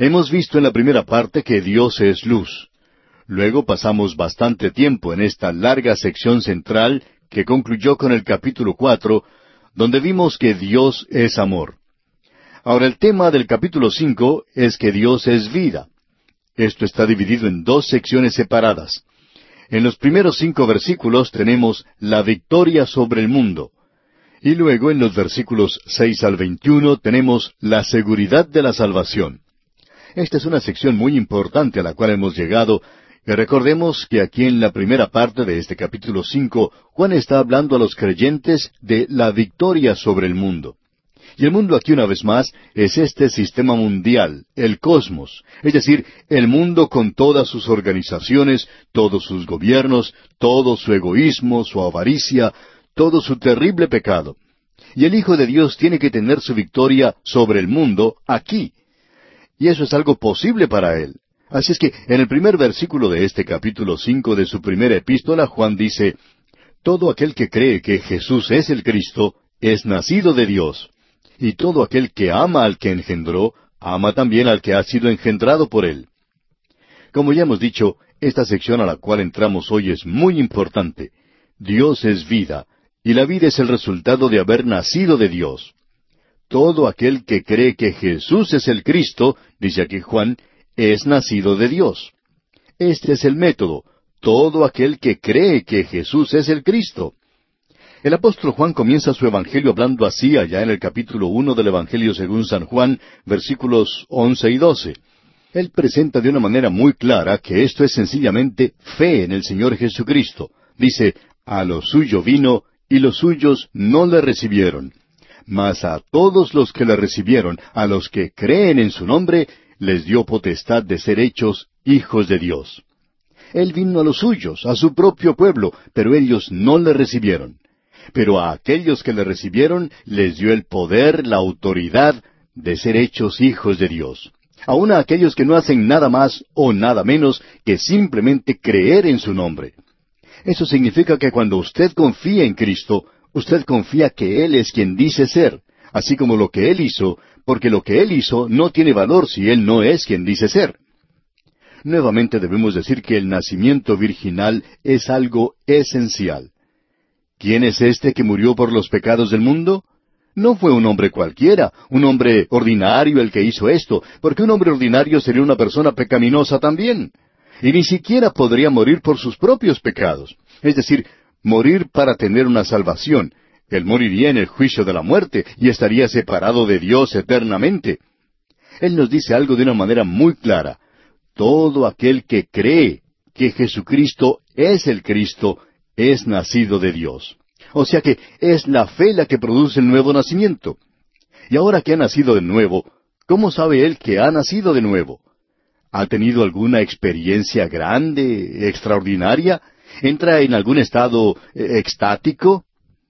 Hemos visto en la primera parte que Dios es luz. Luego pasamos bastante tiempo en esta larga sección central que concluyó con el capítulo cuatro, donde vimos que Dios es amor. Ahora el tema del capítulo cinco es que Dios es vida. Esto está dividido en dos secciones separadas. En los primeros cinco versículos tenemos la victoria sobre el mundo. Y luego en los versículos seis al veintiuno tenemos la seguridad de la salvación. Esta es una sección muy importante a la cual hemos llegado, y recordemos que aquí en la primera parte de este capítulo cinco, Juan está hablando a los creyentes de la victoria sobre el mundo. Y el mundo aquí una vez más es este sistema mundial, el cosmos, es decir, el mundo con todas sus organizaciones, todos sus gobiernos, todo su egoísmo, su avaricia, todo su terrible pecado. Y el Hijo de Dios tiene que tener su victoria sobre el mundo aquí. Y eso es algo posible para él. Así es que en el primer versículo de este capítulo cinco de su primera epístola, Juan dice, Todo aquel que cree que Jesús es el Cristo es nacido de Dios. Y todo aquel que ama al que engendró, ama también al que ha sido engendrado por él. Como ya hemos dicho, esta sección a la cual entramos hoy es muy importante. Dios es vida, y la vida es el resultado de haber nacido de Dios. Todo aquel que cree que Jesús es el Cristo, dice aquí Juan, es nacido de Dios. Este es el método, todo aquel que cree que Jesús es el Cristo. El apóstol Juan comienza su Evangelio hablando así allá en el capítulo uno del Evangelio según San Juan, versículos once y doce. Él presenta de una manera muy clara que esto es sencillamente fe en el Señor Jesucristo. Dice, a lo suyo vino y los suyos no le recibieron. Mas a todos los que le recibieron, a los que creen en su nombre, les dio potestad de ser hechos hijos de Dios. Él vino a los suyos, a su propio pueblo, pero ellos no le recibieron pero a aquellos que le recibieron les dio el poder, la autoridad de ser hechos hijos de Dios. Aun a aquellos que no hacen nada más o nada menos que simplemente creer en su nombre. Eso significa que cuando usted confía en Cristo, usted confía que Él es quien dice ser, así como lo que Él hizo, porque lo que Él hizo no tiene valor si Él no es quien dice ser. Nuevamente debemos decir que el nacimiento virginal es algo esencial. ¿Quién es este que murió por los pecados del mundo? No fue un hombre cualquiera, un hombre ordinario el que hizo esto, porque un hombre ordinario sería una persona pecaminosa también. Y ni siquiera podría morir por sus propios pecados. Es decir, morir para tener una salvación. Él moriría en el juicio de la muerte y estaría separado de Dios eternamente. Él nos dice algo de una manera muy clara. Todo aquel que cree que Jesucristo es el Cristo es nacido de Dios. O sea que es la fe la que produce el nuevo nacimiento. Y ahora que ha nacido de nuevo, ¿cómo sabe él que ha nacido de nuevo? ¿Ha tenido alguna experiencia grande, extraordinaria? ¿Entra en algún estado eh, extático?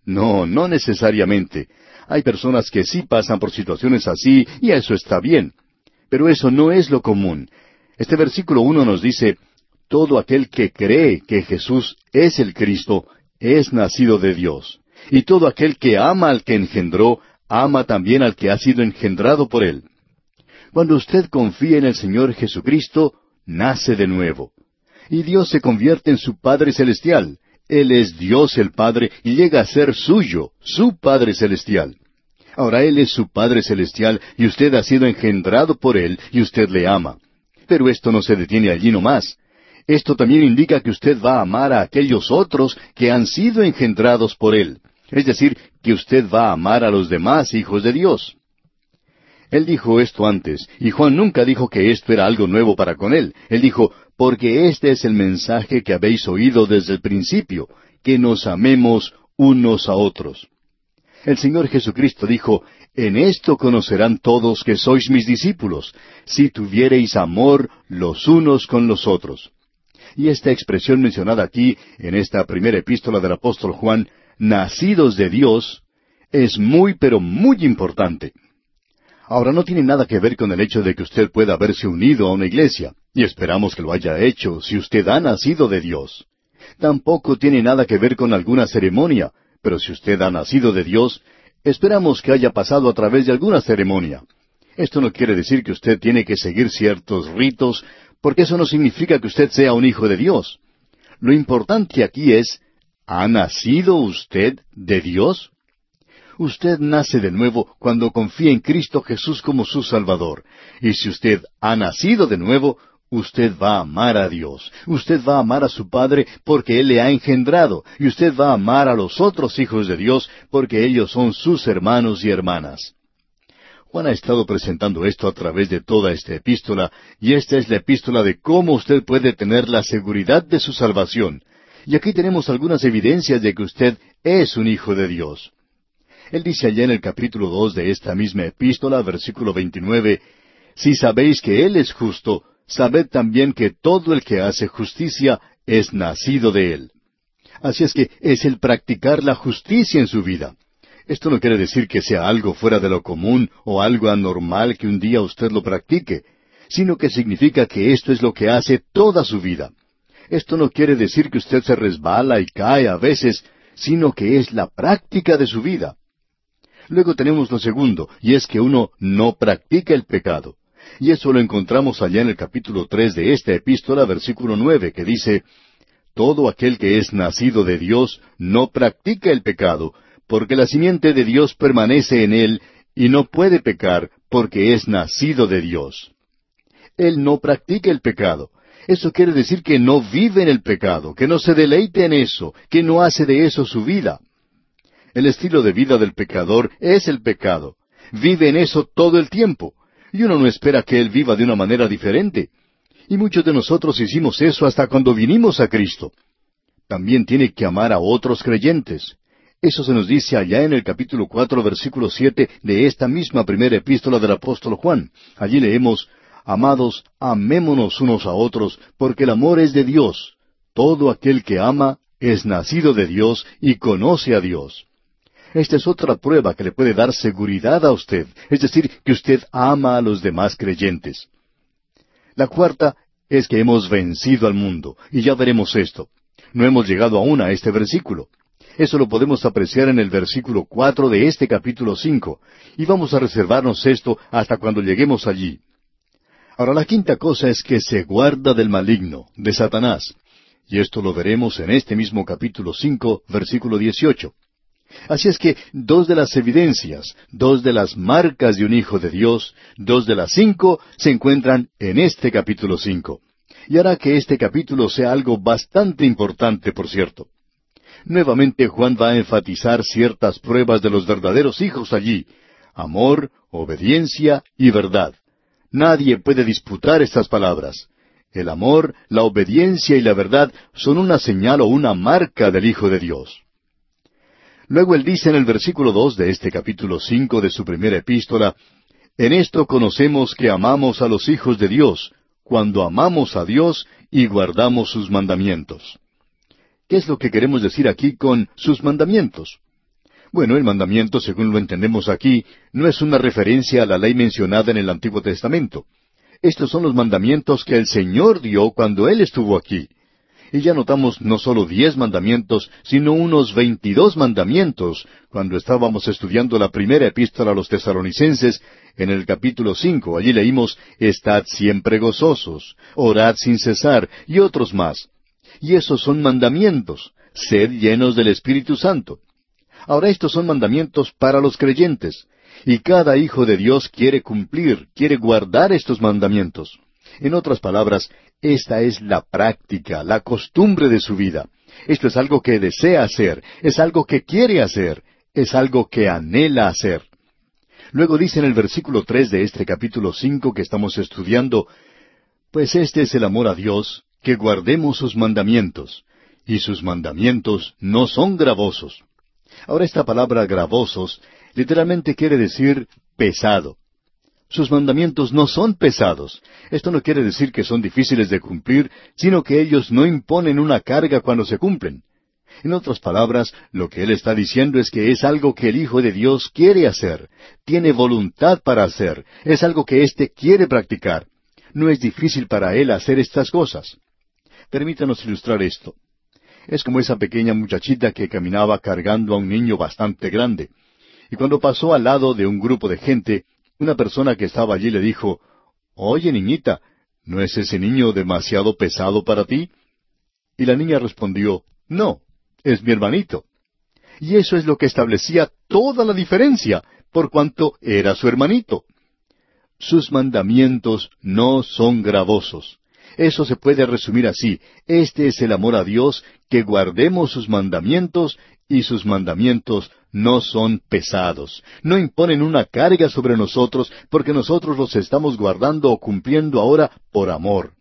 No, no necesariamente. Hay personas que sí pasan por situaciones así y eso está bien. Pero eso no es lo común. Este versículo uno nos dice, todo aquel que cree que Jesús es el Cristo es nacido de Dios. Y todo aquel que ama al que engendró, ama también al que ha sido engendrado por él. Cuando usted confía en el Señor Jesucristo, nace de nuevo. Y Dios se convierte en su Padre Celestial. Él es Dios el Padre y llega a ser suyo, su Padre Celestial. Ahora Él es su Padre Celestial y usted ha sido engendrado por Él y usted le ama. Pero esto no se detiene allí nomás. Esto también indica que usted va a amar a aquellos otros que han sido engendrados por Él. Es decir, que usted va a amar a los demás hijos de Dios. Él dijo esto antes, y Juan nunca dijo que esto era algo nuevo para con él. Él dijo, porque este es el mensaje que habéis oído desde el principio, que nos amemos unos a otros. El Señor Jesucristo dijo, En esto conocerán todos que sois mis discípulos, si tuviereis amor los unos con los otros. Y esta expresión mencionada aquí, en esta primera epístola del apóstol Juan, nacidos de Dios, es muy pero muy importante. Ahora no tiene nada que ver con el hecho de que usted pueda haberse unido a una iglesia, y esperamos que lo haya hecho si usted ha nacido de Dios. Tampoco tiene nada que ver con alguna ceremonia, pero si usted ha nacido de Dios, esperamos que haya pasado a través de alguna ceremonia. Esto no quiere decir que usted tiene que seguir ciertos ritos, porque eso no significa que usted sea un hijo de Dios. Lo importante aquí es, ¿ha nacido usted de Dios? Usted nace de nuevo cuando confía en Cristo Jesús como su Salvador. Y si usted ha nacido de nuevo, usted va a amar a Dios. Usted va a amar a su Padre porque Él le ha engendrado. Y usted va a amar a los otros hijos de Dios porque ellos son sus hermanos y hermanas. Juan ha estado presentando esto a través de toda esta epístola, y esta es la epístola de cómo usted puede tener la seguridad de su salvación. Y aquí tenemos algunas evidencias de que usted es un hijo de Dios. Él dice allá en el capítulo dos de esta misma epístola, versículo 29, Si sabéis que Él es justo, sabed también que todo el que hace justicia es nacido de Él. Así es que es el practicar la justicia en su vida. Esto no quiere decir que sea algo fuera de lo común o algo anormal que un día usted lo practique, sino que significa que esto es lo que hace toda su vida. Esto no quiere decir que usted se resbala y cae a veces, sino que es la práctica de su vida. Luego tenemos lo segundo, y es que uno no practica el pecado. Y eso lo encontramos allá en el capítulo tres de esta epístola, versículo nueve, que dice Todo aquel que es nacido de Dios no practica el pecado, porque la simiente de Dios permanece en él, y no puede pecar, porque es nacido de Dios. Él no practica el pecado. Eso quiere decir que no vive en el pecado, que no se deleite en eso, que no hace de eso su vida. El estilo de vida del pecador es el pecado. Vive en eso todo el tiempo. Y uno no espera que él viva de una manera diferente. Y muchos de nosotros hicimos eso hasta cuando vinimos a Cristo. También tiene que amar a otros creyentes. Eso se nos dice allá en el capítulo cuatro, versículo siete de esta misma primera epístola del apóstol Juan. Allí leemos, Amados, amémonos unos a otros, porque el amor es de Dios. Todo aquel que ama es nacido de Dios y conoce a Dios. Esta es otra prueba que le puede dar seguridad a usted, es decir, que usted ama a los demás creyentes. La cuarta es que hemos vencido al mundo, y ya veremos esto. No hemos llegado aún a este versículo. Eso lo podemos apreciar en el versículo cuatro de este capítulo cinco, y vamos a reservarnos esto hasta cuando lleguemos allí. Ahora la quinta cosa es que se guarda del maligno, de Satanás, y esto lo veremos en este mismo capítulo cinco, versículo dieciocho. Así es que dos de las evidencias, dos de las marcas de un hijo de Dios, dos de las cinco, se encuentran en este capítulo cinco. Y hará que este capítulo sea algo bastante importante, por cierto. Nuevamente Juan va a enfatizar ciertas pruebas de los verdaderos hijos allí. Amor, obediencia y verdad. Nadie puede disputar estas palabras. El amor, la obediencia y la verdad son una señal o una marca del Hijo de Dios. Luego él dice en el versículo dos de este capítulo cinco de su primera epístola, En esto conocemos que amamos a los hijos de Dios, cuando amamos a Dios y guardamos sus mandamientos. ¿Qué es lo que queremos decir aquí con sus mandamientos? Bueno, el mandamiento, según lo entendemos aquí, no es una referencia a la ley mencionada en el Antiguo Testamento. Estos son los mandamientos que el Señor dio cuando Él estuvo aquí. Y ya notamos no solo diez mandamientos, sino unos veintidós mandamientos, cuando estábamos estudiando la primera epístola a los tesalonicenses, en el capítulo cinco. Allí leímos, Estad siempre gozosos, orad sin cesar, y otros más. Y esos son mandamientos. Sed llenos del Espíritu Santo. Ahora estos son mandamientos para los creyentes. Y cada hijo de Dios quiere cumplir, quiere guardar estos mandamientos. En otras palabras, esta es la práctica, la costumbre de su vida. Esto es algo que desea hacer, es algo que quiere hacer, es algo que anhela hacer. Luego dice en el versículo tres de este capítulo cinco que estamos estudiando, Pues este es el amor a Dios, que guardemos sus mandamientos, y sus mandamientos no son gravosos. Ahora esta palabra gravosos literalmente quiere decir pesado. Sus mandamientos no son pesados. Esto no quiere decir que son difíciles de cumplir, sino que ellos no imponen una carga cuando se cumplen. En otras palabras, lo que él está diciendo es que es algo que el Hijo de Dios quiere hacer, tiene voluntad para hacer, es algo que éste quiere practicar. No es difícil para él hacer estas cosas. Permítanos ilustrar esto. Es como esa pequeña muchachita que caminaba cargando a un niño bastante grande. Y cuando pasó al lado de un grupo de gente, Una persona que estaba allí le dijo, Oye, niñita, ¿no es ese niño demasiado pesado para ti? Y la niña respondió, No, es mi hermanito. Y eso es lo que establecía toda la diferencia, por cuanto era su hermanito. Sus mandamientos no son gravosos. Eso se puede resumir así. Este es el amor a Dios, que guardemos sus mandamientos y sus mandamientos no son pesados. No imponen una carga sobre nosotros porque nosotros los estamos guardando o cumpliendo ahora por amor.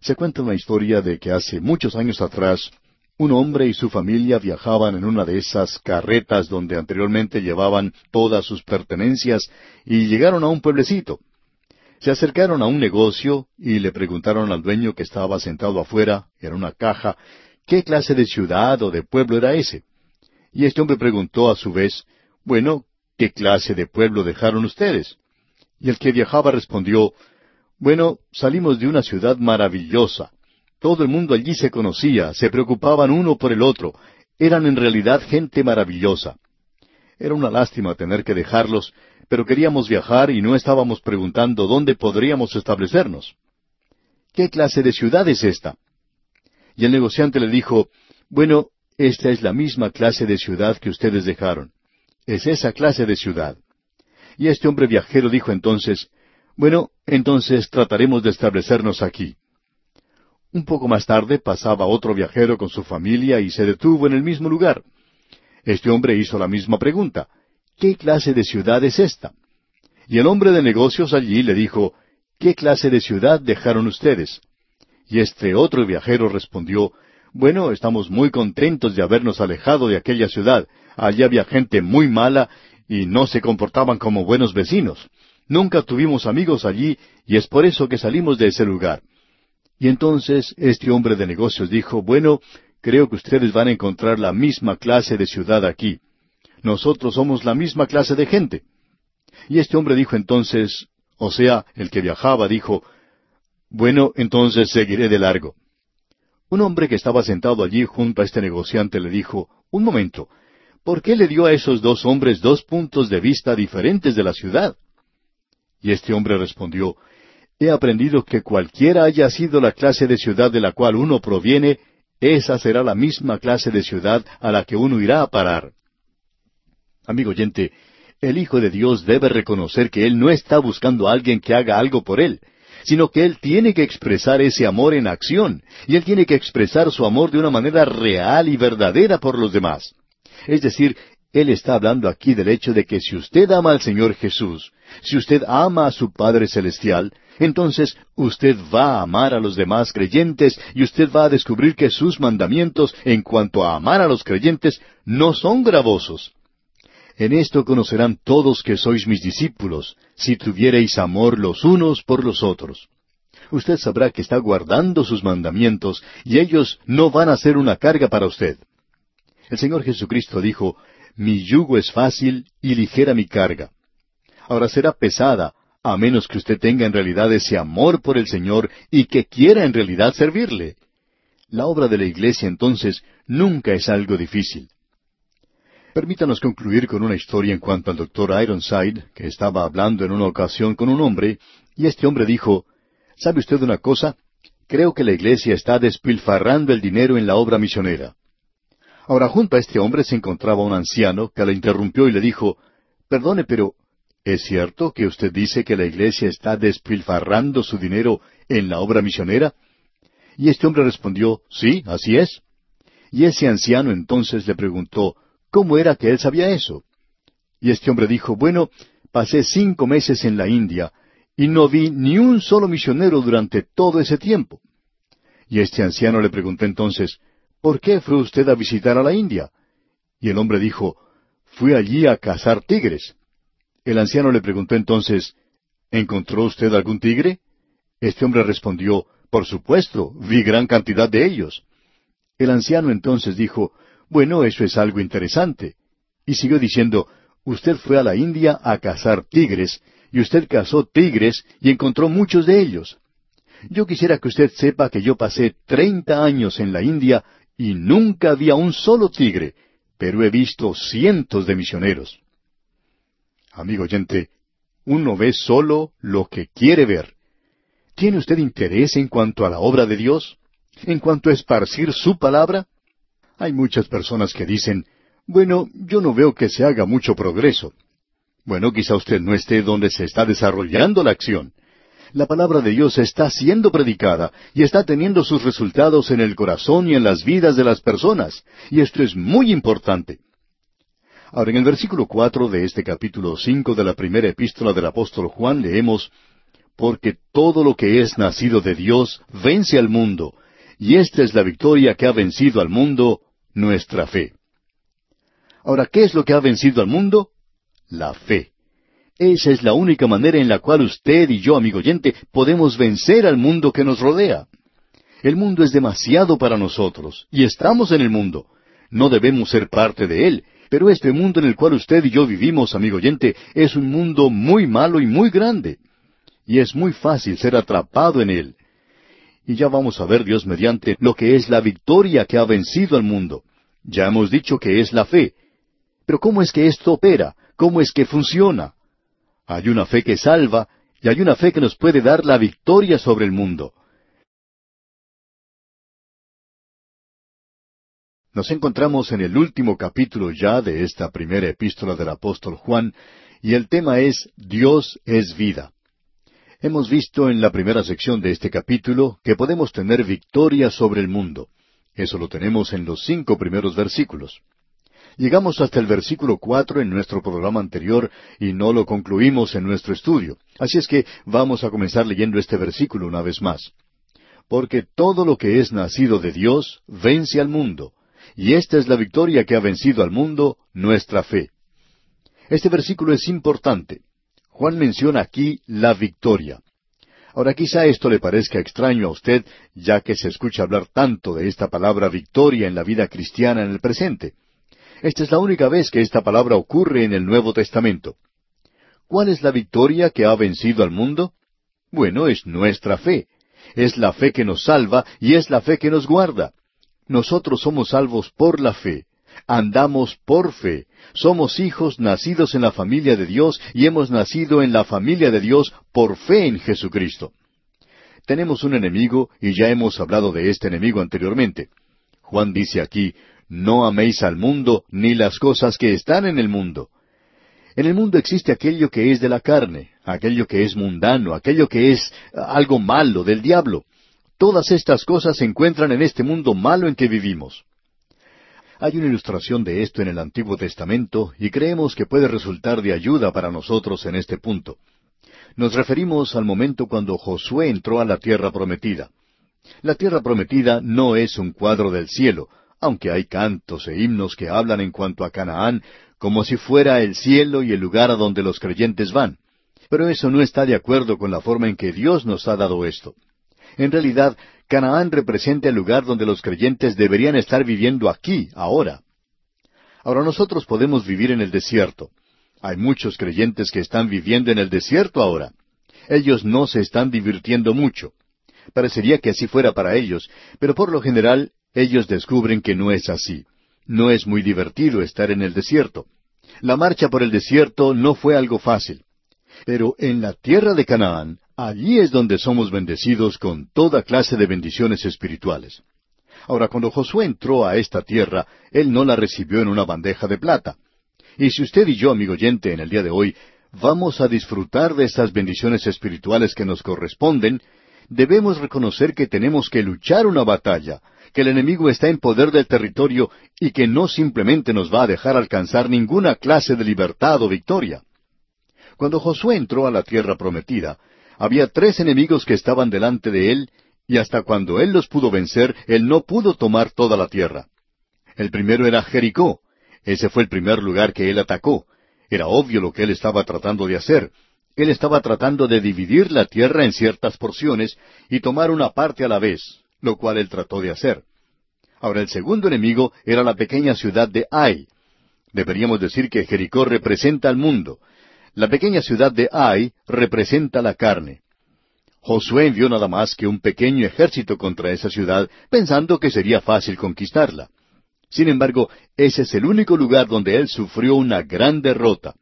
Se cuenta una historia de que hace muchos años atrás un hombre y su familia viajaban en una de esas carretas donde anteriormente llevaban todas sus pertenencias y llegaron a un pueblecito. Se acercaron a un negocio y le preguntaron al dueño que estaba sentado afuera, en una caja, qué clase de ciudad o de pueblo era ese. Y este hombre preguntó a su vez, bueno, ¿qué clase de pueblo dejaron ustedes? Y el que viajaba respondió, bueno, salimos de una ciudad maravillosa, todo el mundo allí se conocía, se preocupaban uno por el otro, eran en realidad gente maravillosa. Era una lástima tener que dejarlos, pero queríamos viajar y no estábamos preguntando dónde podríamos establecernos. ¿Qué clase de ciudad es esta? Y el negociante le dijo, Bueno, esta es la misma clase de ciudad que ustedes dejaron. Es esa clase de ciudad. Y este hombre viajero dijo entonces, Bueno, entonces trataremos de establecernos aquí. Un poco más tarde pasaba otro viajero con su familia y se detuvo en el mismo lugar. Este hombre hizo la misma pregunta. ¿Qué clase de ciudad es esta? Y el hombre de negocios allí le dijo, ¿qué clase de ciudad dejaron ustedes? Y este otro viajero respondió, bueno, estamos muy contentos de habernos alejado de aquella ciudad. Allí había gente muy mala y no se comportaban como buenos vecinos. Nunca tuvimos amigos allí y es por eso que salimos de ese lugar. Y entonces este hombre de negocios dijo, bueno, creo que ustedes van a encontrar la misma clase de ciudad aquí. Nosotros somos la misma clase de gente. Y este hombre dijo entonces, o sea, el que viajaba dijo, bueno, entonces seguiré de largo. Un hombre que estaba sentado allí junto a este negociante le dijo, un momento, ¿por qué le dio a esos dos hombres dos puntos de vista diferentes de la ciudad? Y este hombre respondió, he aprendido que cualquiera haya sido la clase de ciudad de la cual uno proviene, esa será la misma clase de ciudad a la que uno irá a parar. Amigo oyente, el Hijo de Dios debe reconocer que Él no está buscando a alguien que haga algo por Él, sino que Él tiene que expresar ese amor en acción, y Él tiene que expresar su amor de una manera real y verdadera por los demás. Es decir, Él está hablando aquí del hecho de que si usted ama al Señor Jesús, si usted ama a su Padre Celestial, entonces usted va a amar a los demás creyentes y usted va a descubrir que sus mandamientos en cuanto a amar a los creyentes no son gravosos. En esto conocerán todos que sois mis discípulos, si tuviereis amor los unos por los otros. Usted sabrá que está guardando sus mandamientos y ellos no van a ser una carga para usted. El Señor Jesucristo dijo, Mi yugo es fácil y ligera mi carga. Ahora será pesada, a menos que usted tenga en realidad ese amor por el Señor y que quiera en realidad servirle. La obra de la Iglesia entonces nunca es algo difícil. Permítanos concluir con una historia en cuanto al doctor Ironside, que estaba hablando en una ocasión con un hombre, y este hombre dijo, ¿Sabe usted una cosa? Creo que la Iglesia está despilfarrando el dinero en la obra misionera. Ahora, junto a este hombre se encontraba un anciano que le interrumpió y le dijo, Perdone, pero ¿Es cierto que usted dice que la iglesia está despilfarrando su dinero en la obra misionera? Y este hombre respondió, Sí, así es. Y ese anciano entonces le preguntó, ¿cómo era que él sabía eso? Y este hombre dijo, Bueno, pasé cinco meses en la India y no vi ni un solo misionero durante todo ese tiempo. Y este anciano le preguntó entonces, ¿por qué fue usted a visitar a la India? Y el hombre dijo, Fui allí a cazar tigres. El anciano le preguntó entonces, ¿Encontró usted algún tigre? Este hombre respondió, Por supuesto, vi gran cantidad de ellos. El anciano entonces dijo, Bueno, eso es algo interesante. Y siguió diciendo, Usted fue a la India a cazar tigres, y usted cazó tigres y encontró muchos de ellos. Yo quisiera que usted sepa que yo pasé treinta años en la India y nunca vi a un solo tigre, pero he visto cientos de misioneros. Amigo oyente, uno ve solo lo que quiere ver. ¿Tiene usted interés en cuanto a la obra de Dios? ¿En cuanto a esparcir su palabra? Hay muchas personas que dicen, bueno, yo no veo que se haga mucho progreso. Bueno, quizá usted no esté donde se está desarrollando la acción. La palabra de Dios está siendo predicada y está teniendo sus resultados en el corazón y en las vidas de las personas, y esto es muy importante. Ahora, en el versículo cuatro de este capítulo cinco de la primera epístola del apóstol Juan leemos Porque todo lo que es nacido de Dios vence al mundo, y esta es la victoria que ha vencido al mundo, nuestra fe. Ahora, ¿qué es lo que ha vencido al mundo? La fe. Esa es la única manera en la cual usted y yo, amigo oyente, podemos vencer al mundo que nos rodea. El mundo es demasiado para nosotros, y estamos en el mundo. No debemos ser parte de él, pero este mundo en el cual usted y yo vivimos, amigo oyente, es un mundo muy malo y muy grande. Y es muy fácil ser atrapado en él. Y ya vamos a ver, Dios mediante, lo que es la victoria que ha vencido al mundo. Ya hemos dicho que es la fe. Pero ¿cómo es que esto opera? ¿Cómo es que funciona? Hay una fe que salva y hay una fe que nos puede dar la victoria sobre el mundo. Nos encontramos en el último capítulo ya de esta primera epístola del apóstol Juan, y el tema es Dios es vida. Hemos visto en la primera sección de este capítulo que podemos tener victoria sobre el mundo. Eso lo tenemos en los cinco primeros versículos. Llegamos hasta el versículo cuatro en nuestro programa anterior y no lo concluimos en nuestro estudio. Así es que vamos a comenzar leyendo este versículo una vez más. Porque todo lo que es nacido de Dios vence al mundo, y esta es la victoria que ha vencido al mundo, nuestra fe. Este versículo es importante. Juan menciona aquí la victoria. Ahora quizá esto le parezca extraño a usted, ya que se escucha hablar tanto de esta palabra victoria en la vida cristiana en el presente. Esta es la única vez que esta palabra ocurre en el Nuevo Testamento. ¿Cuál es la victoria que ha vencido al mundo? Bueno, es nuestra fe. Es la fe que nos salva y es la fe que nos guarda. Nosotros somos salvos por la fe. Andamos por fe. Somos hijos nacidos en la familia de Dios y hemos nacido en la familia de Dios por fe en Jesucristo. Tenemos un enemigo y ya hemos hablado de este enemigo anteriormente. Juan dice aquí, no améis al mundo ni las cosas que están en el mundo. En el mundo existe aquello que es de la carne, aquello que es mundano, aquello que es algo malo del diablo. Todas estas cosas se encuentran en este mundo malo en que vivimos. Hay una ilustración de esto en el Antiguo Testamento y creemos que puede resultar de ayuda para nosotros en este punto. Nos referimos al momento cuando Josué entró a la tierra prometida. La tierra prometida no es un cuadro del cielo, aunque hay cantos e himnos que hablan en cuanto a Canaán como si fuera el cielo y el lugar a donde los creyentes van. Pero eso no está de acuerdo con la forma en que Dios nos ha dado esto. En realidad, Canaán representa el lugar donde los creyentes deberían estar viviendo aquí, ahora. Ahora nosotros podemos vivir en el desierto. Hay muchos creyentes que están viviendo en el desierto ahora. Ellos no se están divirtiendo mucho. Parecería que así fuera para ellos, pero por lo general ellos descubren que no es así. No es muy divertido estar en el desierto. La marcha por el desierto no fue algo fácil. Pero en la tierra de Canaán, allí es donde somos bendecidos con toda clase de bendiciones espirituales. Ahora, cuando Josué entró a esta tierra, él no la recibió en una bandeja de plata. Y si usted y yo, amigo oyente, en el día de hoy, vamos a disfrutar de estas bendiciones espirituales que nos corresponden, debemos reconocer que tenemos que luchar una batalla, que el enemigo está en poder del territorio y que no simplemente nos va a dejar alcanzar ninguna clase de libertad o victoria. Cuando Josué entró a la tierra prometida, había tres enemigos que estaban delante de él, y hasta cuando él los pudo vencer, él no pudo tomar toda la tierra. El primero era Jericó. Ese fue el primer lugar que él atacó. Era obvio lo que él estaba tratando de hacer. Él estaba tratando de dividir la tierra en ciertas porciones y tomar una parte a la vez, lo cual él trató de hacer. Ahora el segundo enemigo era la pequeña ciudad de Ai. Deberíamos decir que Jericó representa al mundo. La pequeña ciudad de Ai representa la carne. Josué envió nada más que un pequeño ejército contra esa ciudad, pensando que sería fácil conquistarla. Sin embargo, ese es el único lugar donde él sufrió una gran derrota.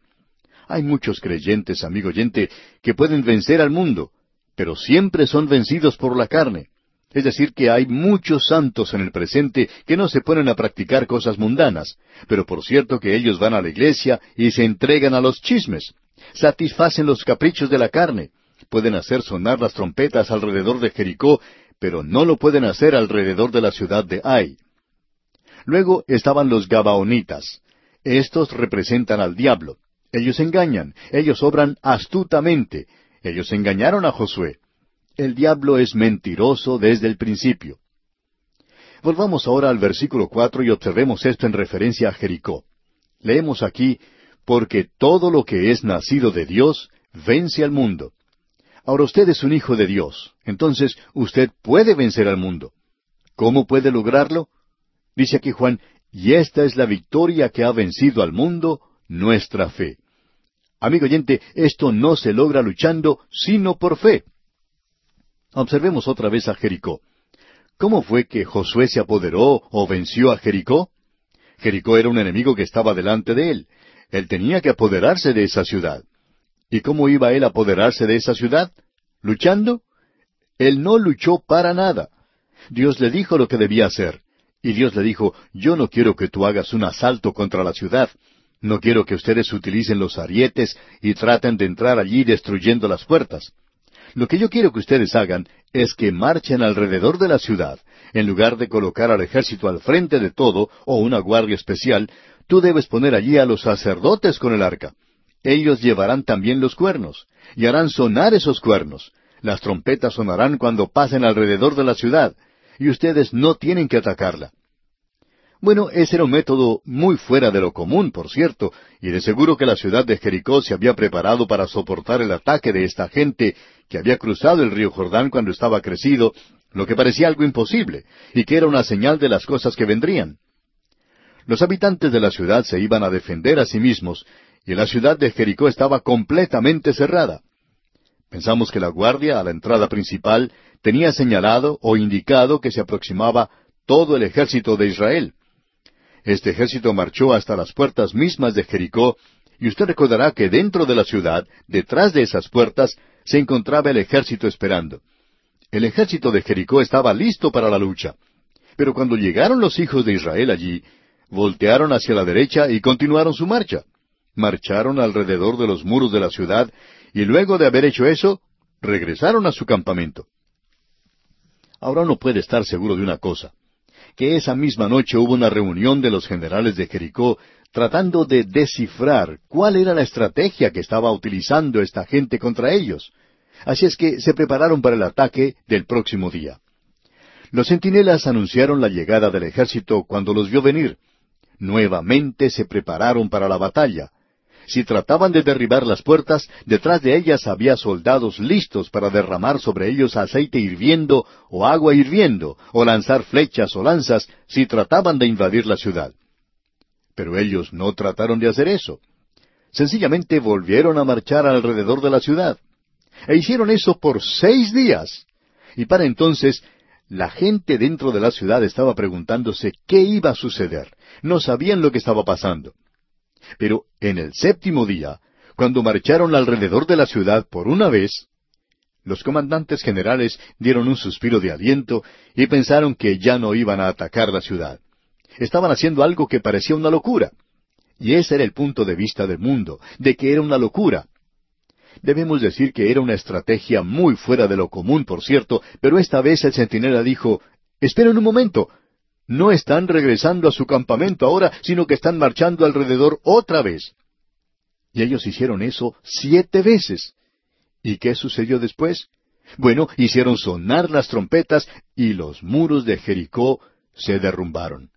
Hay muchos creyentes, amigo oyente, que pueden vencer al mundo, pero siempre son vencidos por la carne. Es decir, que hay muchos santos en el presente que no se ponen a practicar cosas mundanas, pero por cierto que ellos van a la iglesia y se entregan a los chismes, satisfacen los caprichos de la carne, pueden hacer sonar las trompetas alrededor de Jericó, pero no lo pueden hacer alrededor de la ciudad de Ai. Luego estaban los Gabaonitas. Estos representan al diablo. Ellos engañan, ellos obran astutamente, ellos engañaron a Josué. El diablo es mentiroso desde el principio. Volvamos ahora al versículo cuatro y observemos esto en referencia a Jericó. Leemos aquí, porque todo lo que es nacido de Dios vence al mundo. Ahora usted es un hijo de Dios, entonces usted puede vencer al mundo. ¿Cómo puede lograrlo? Dice aquí Juan, y esta es la victoria que ha vencido al mundo, nuestra fe. Amigo oyente, esto no se logra luchando, sino por fe. Observemos otra vez a Jericó. ¿Cómo fue que Josué se apoderó o venció a Jericó? Jericó era un enemigo que estaba delante de él. Él tenía que apoderarse de esa ciudad. ¿Y cómo iba él a apoderarse de esa ciudad? ¿Luchando? Él no luchó para nada. Dios le dijo lo que debía hacer. Y Dios le dijo, yo no quiero que tú hagas un asalto contra la ciudad. No quiero que ustedes utilicen los arietes y traten de entrar allí destruyendo las puertas. Lo que yo quiero que ustedes hagan es que marchen alrededor de la ciudad. En lugar de colocar al ejército al frente de todo o una guardia especial, tú debes poner allí a los sacerdotes con el arca. Ellos llevarán también los cuernos, y harán sonar esos cuernos. Las trompetas sonarán cuando pasen alrededor de la ciudad, y ustedes no tienen que atacarla. Bueno, ese era un método muy fuera de lo común, por cierto, y de seguro que la ciudad de Jericó se había preparado para soportar el ataque de esta gente que había cruzado el río Jordán cuando estaba crecido, lo que parecía algo imposible, y que era una señal de las cosas que vendrían. Los habitantes de la ciudad se iban a defender a sí mismos, y la ciudad de Jericó estaba completamente cerrada. Pensamos que la guardia a la entrada principal tenía señalado o indicado que se aproximaba todo el ejército de Israel. Este ejército marchó hasta las puertas mismas de Jericó, y usted recordará que dentro de la ciudad, detrás de esas puertas, se encontraba el ejército esperando. El ejército de Jericó estaba listo para la lucha. Pero cuando llegaron los hijos de Israel allí, voltearon hacia la derecha y continuaron su marcha. Marcharon alrededor de los muros de la ciudad, y luego de haber hecho eso, regresaron a su campamento. Ahora uno puede estar seguro de una cosa que esa misma noche hubo una reunión de los generales de Jericó tratando de descifrar cuál era la estrategia que estaba utilizando esta gente contra ellos. Así es que se prepararon para el ataque del próximo día. Los centinelas anunciaron la llegada del ejército cuando los vio venir. Nuevamente se prepararon para la batalla. Si trataban de derribar las puertas, detrás de ellas había soldados listos para derramar sobre ellos aceite hirviendo o agua hirviendo, o lanzar flechas o lanzas si trataban de invadir la ciudad. Pero ellos no trataron de hacer eso. Sencillamente volvieron a marchar alrededor de la ciudad. E hicieron eso por seis días. Y para entonces la gente dentro de la ciudad estaba preguntándose qué iba a suceder. No sabían lo que estaba pasando. Pero en el séptimo día, cuando marcharon alrededor de la ciudad por una vez, los comandantes generales dieron un suspiro de aliento y pensaron que ya no iban a atacar la ciudad. Estaban haciendo algo que parecía una locura. Y ese era el punto de vista del mundo, de que era una locura. Debemos decir que era una estrategia muy fuera de lo común, por cierto, pero esta vez el centinela dijo, Esperen un momento, no están regresando a su campamento ahora, sino que están marchando alrededor otra vez. Y ellos hicieron eso siete veces. ¿Y qué sucedió después? Bueno, hicieron sonar las trompetas y los muros de Jericó se derrumbaron.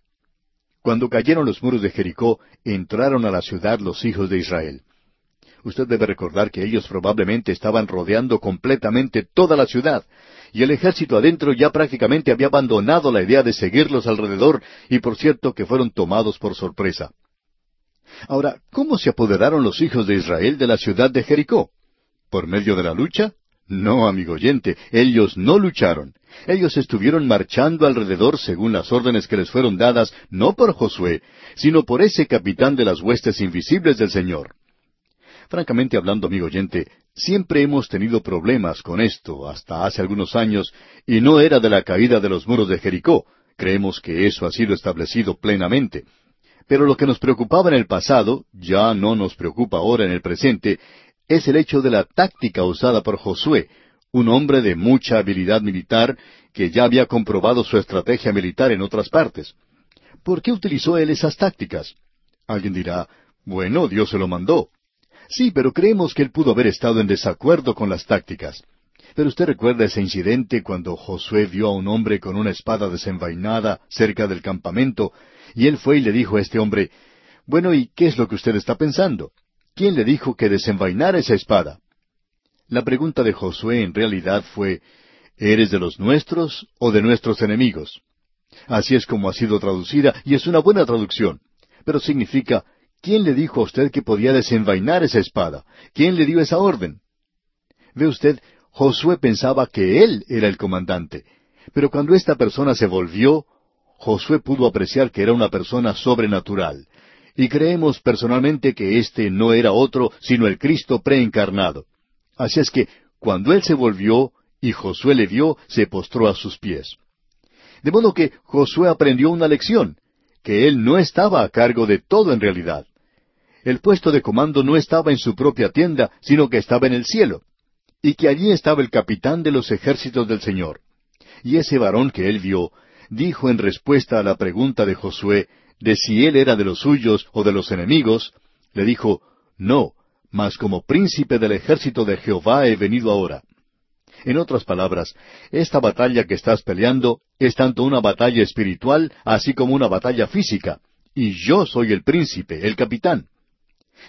Cuando cayeron los muros de Jericó, entraron a la ciudad los hijos de Israel. Usted debe recordar que ellos probablemente estaban rodeando completamente toda la ciudad, y el ejército adentro ya prácticamente había abandonado la idea de seguirlos alrededor, y por cierto que fueron tomados por sorpresa. Ahora, ¿cómo se apoderaron los hijos de Israel de la ciudad de Jericó? ¿Por medio de la lucha? No, amigo oyente, ellos no lucharon. Ellos estuvieron marchando alrededor según las órdenes que les fueron dadas no por Josué, sino por ese capitán de las huestes invisibles del Señor. Francamente hablando, amigo oyente, siempre hemos tenido problemas con esto hasta hace algunos años, y no era de la caída de los muros de Jericó. Creemos que eso ha sido establecido plenamente. Pero lo que nos preocupaba en el pasado, ya no nos preocupa ahora en el presente, es el hecho de la táctica usada por Josué, un hombre de mucha habilidad militar que ya había comprobado su estrategia militar en otras partes. ¿Por qué utilizó él esas tácticas? Alguien dirá, bueno, Dios se lo mandó. Sí, pero creemos que él pudo haber estado en desacuerdo con las tácticas. Pero usted recuerda ese incidente cuando Josué vio a un hombre con una espada desenvainada cerca del campamento, y él fue y le dijo a este hombre, Bueno, ¿y qué es lo que usted está pensando? ¿Quién le dijo que desenvainara esa espada? La pregunta de Josué en realidad fue, ¿Eres de los nuestros o de nuestros enemigos? Así es como ha sido traducida, y es una buena traducción. Pero significa, ¿quién le dijo a usted que podía desenvainar esa espada? ¿Quién le dio esa orden? Ve usted, Josué pensaba que él era el comandante. Pero cuando esta persona se volvió, Josué pudo apreciar que era una persona sobrenatural. Y creemos personalmente que éste no era otro sino el Cristo preencarnado. Así es que, cuando él se volvió y Josué le vio, se postró a sus pies. De modo que Josué aprendió una lección, que él no estaba a cargo de todo en realidad. El puesto de comando no estaba en su propia tienda, sino que estaba en el cielo, y que allí estaba el capitán de los ejércitos del Señor. Y ese varón que él vio, dijo en respuesta a la pregunta de Josué de si él era de los suyos o de los enemigos, le dijo, No, mas como príncipe del ejército de Jehová he venido ahora. En otras palabras, esta batalla que estás peleando es tanto una batalla espiritual así como una batalla física, y yo soy el príncipe, el capitán.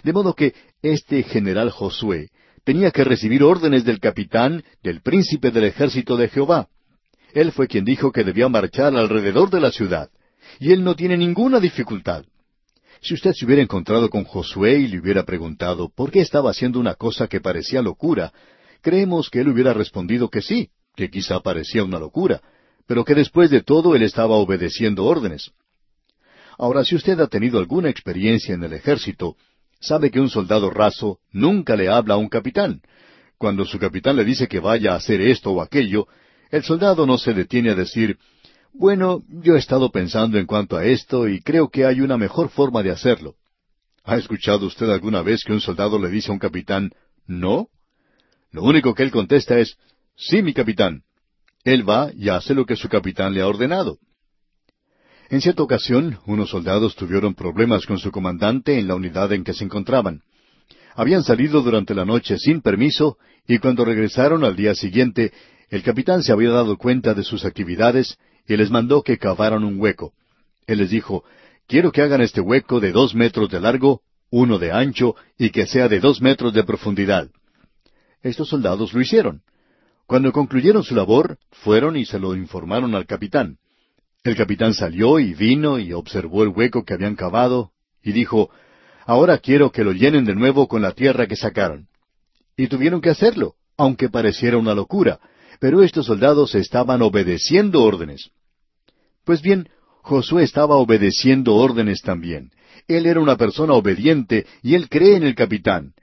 De modo que este general Josué tenía que recibir órdenes del capitán, del príncipe del ejército de Jehová. Él fue quien dijo que debía marchar alrededor de la ciudad, y él no tiene ninguna dificultad. Si usted se hubiera encontrado con Josué y le hubiera preguntado por qué estaba haciendo una cosa que parecía locura, creemos que él hubiera respondido que sí, que quizá parecía una locura, pero que después de todo él estaba obedeciendo órdenes. Ahora, si usted ha tenido alguna experiencia en el ejército, sabe que un soldado raso nunca le habla a un capitán. Cuando su capitán le dice que vaya a hacer esto o aquello, el soldado no se detiene a decir, bueno, yo he estado pensando en cuanto a esto y creo que hay una mejor forma de hacerlo. ¿Ha escuchado usted alguna vez que un soldado le dice a un capitán, no? Lo único que él contesta es, sí, mi capitán. Él va y hace lo que su capitán le ha ordenado. En cierta ocasión, unos soldados tuvieron problemas con su comandante en la unidad en que se encontraban. Habían salido durante la noche sin permiso y cuando regresaron al día siguiente, el capitán se había dado cuenta de sus actividades y les mandó que cavaran un hueco. Él les dijo, quiero que hagan este hueco de dos metros de largo, uno de ancho y que sea de dos metros de profundidad. Estos soldados lo hicieron. Cuando concluyeron su labor, fueron y se lo informaron al capitán. El capitán salió y vino y observó el hueco que habían cavado y dijo, Ahora quiero que lo llenen de nuevo con la tierra que sacaron. Y tuvieron que hacerlo, aunque pareciera una locura, pero estos soldados estaban obedeciendo órdenes. Pues bien, Josué estaba obedeciendo órdenes también. Él era una persona obediente y él cree en el capitán.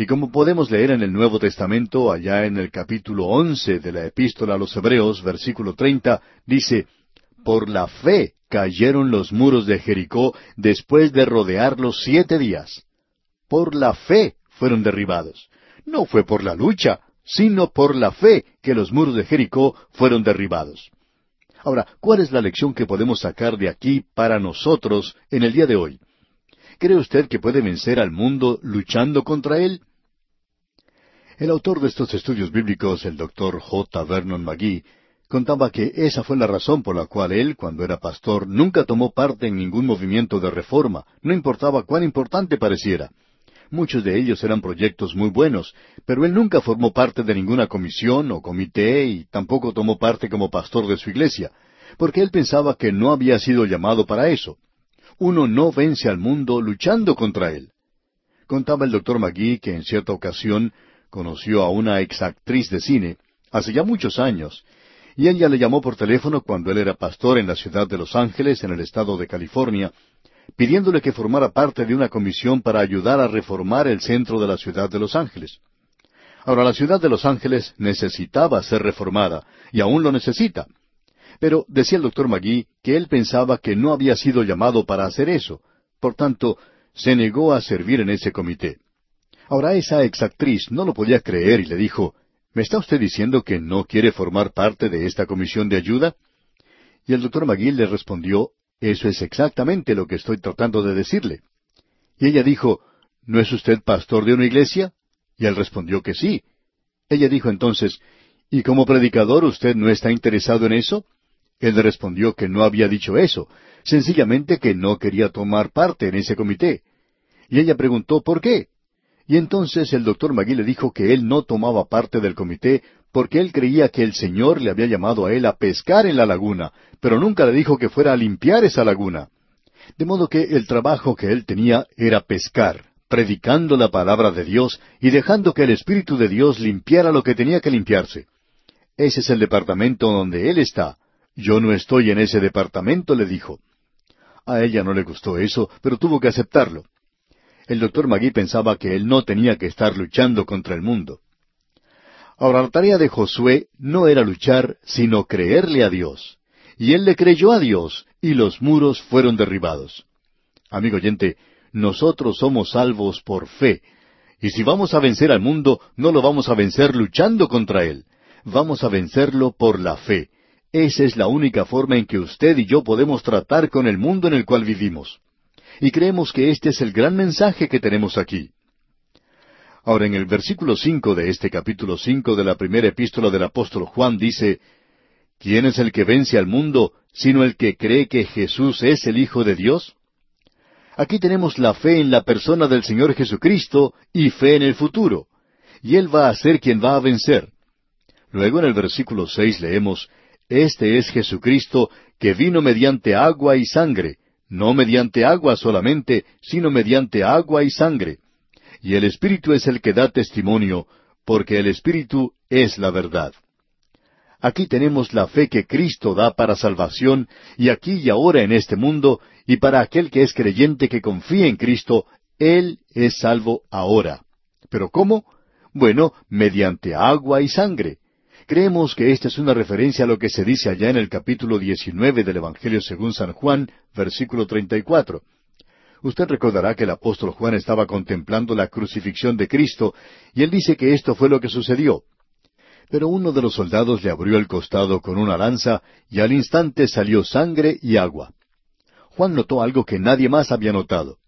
Y como podemos leer en el Nuevo Testamento, allá en el capítulo once de la Epístola a los Hebreos, versículo treinta, dice, Por la fe cayeron los muros de Jericó después de rodearlos siete días. Por la fe fueron derribados. No fue por la lucha, sino por la fe que los muros de Jericó fueron derribados. Ahora, ¿cuál es la lección que podemos sacar de aquí para nosotros en el día de hoy? ¿Cree usted que puede vencer al mundo luchando contra él? El autor de estos estudios bíblicos, el doctor J. Vernon McGee, contaba que esa fue la razón por la cual él, cuando era pastor, nunca tomó parte en ningún movimiento de reforma, no importaba cuán importante pareciera. Muchos de ellos eran proyectos muy buenos, pero él nunca formó parte de ninguna comisión o comité y tampoco tomó parte como pastor de su iglesia, porque él pensaba que no había sido llamado para eso. Uno no vence al mundo luchando contra él. Contaba el doctor McGee que en cierta ocasión conoció a una exactriz de cine hace ya muchos años, y ella le llamó por teléfono cuando él era pastor en la ciudad de Los Ángeles, en el estado de California, pidiéndole que formara parte de una comisión para ayudar a reformar el centro de la ciudad de Los Ángeles. Ahora, la ciudad de Los Ángeles necesitaba ser reformada, y aún lo necesita. Pero decía el doctor Magui que él pensaba que no había sido llamado para hacer eso. Por tanto, se negó a servir en ese comité. Ahora esa exactriz no lo podía creer y le dijo, ¿Me está usted diciendo que no quiere formar parte de esta comisión de ayuda? Y el doctor Magui le respondió, Eso es exactamente lo que estoy tratando de decirle. Y ella dijo, ¿No es usted pastor de una iglesia? Y él respondió que sí. Ella dijo entonces, ¿Y como predicador usted no está interesado en eso? Él le respondió que no había dicho eso, sencillamente que no quería tomar parte en ese comité. Y ella preguntó por qué. Y entonces el doctor Magui le dijo que él no tomaba parte del comité porque él creía que el Señor le había llamado a él a pescar en la laguna, pero nunca le dijo que fuera a limpiar esa laguna. De modo que el trabajo que él tenía era pescar predicando la palabra de Dios y dejando que el Espíritu de Dios limpiara lo que tenía que limpiarse. Ese es el departamento donde Él está. Yo no estoy en ese departamento, le dijo. A ella no le gustó eso, pero tuvo que aceptarlo. El doctor Magui pensaba que él no tenía que estar luchando contra el mundo. Ahora, la tarea de Josué no era luchar, sino creerle a Dios. Y él le creyó a Dios, y los muros fueron derribados. Amigo oyente, nosotros somos salvos por fe. Y si vamos a vencer al mundo, no lo vamos a vencer luchando contra él. Vamos a vencerlo por la fe. Esa es la única forma en que usted y yo podemos tratar con el mundo en el cual vivimos. Y creemos que este es el gran mensaje que tenemos aquí. Ahora en el versículo cinco de este capítulo cinco de la primera epístola del apóstol Juan dice ¿Quién es el que vence al mundo sino el que cree que Jesús es el Hijo de Dios? Aquí tenemos la fe en la persona del Señor Jesucristo y fe en el futuro. Y Él va a ser quien va a vencer. Luego en el versículo seis leemos, Este es Jesucristo que vino mediante agua y sangre, no mediante agua solamente, sino mediante agua y sangre. Y el Espíritu es el que da testimonio, porque el Espíritu es la verdad. Aquí tenemos la fe que Cristo da para salvación, y aquí y ahora en este mundo, y para aquel que es creyente que confía en Cristo, Él es salvo ahora. ¿Pero cómo? Bueno, mediante agua y sangre. Creemos que esta es una referencia a lo que se dice allá en el capítulo 19 del Evangelio según San Juan, versículo 34. Usted recordará que el apóstol Juan estaba contemplando la crucifixión de Cristo, y él dice que esto fue lo que sucedió. Pero uno de los soldados le abrió el costado con una lanza y al instante salió sangre y agua. Juan notó algo que nadie más había notado.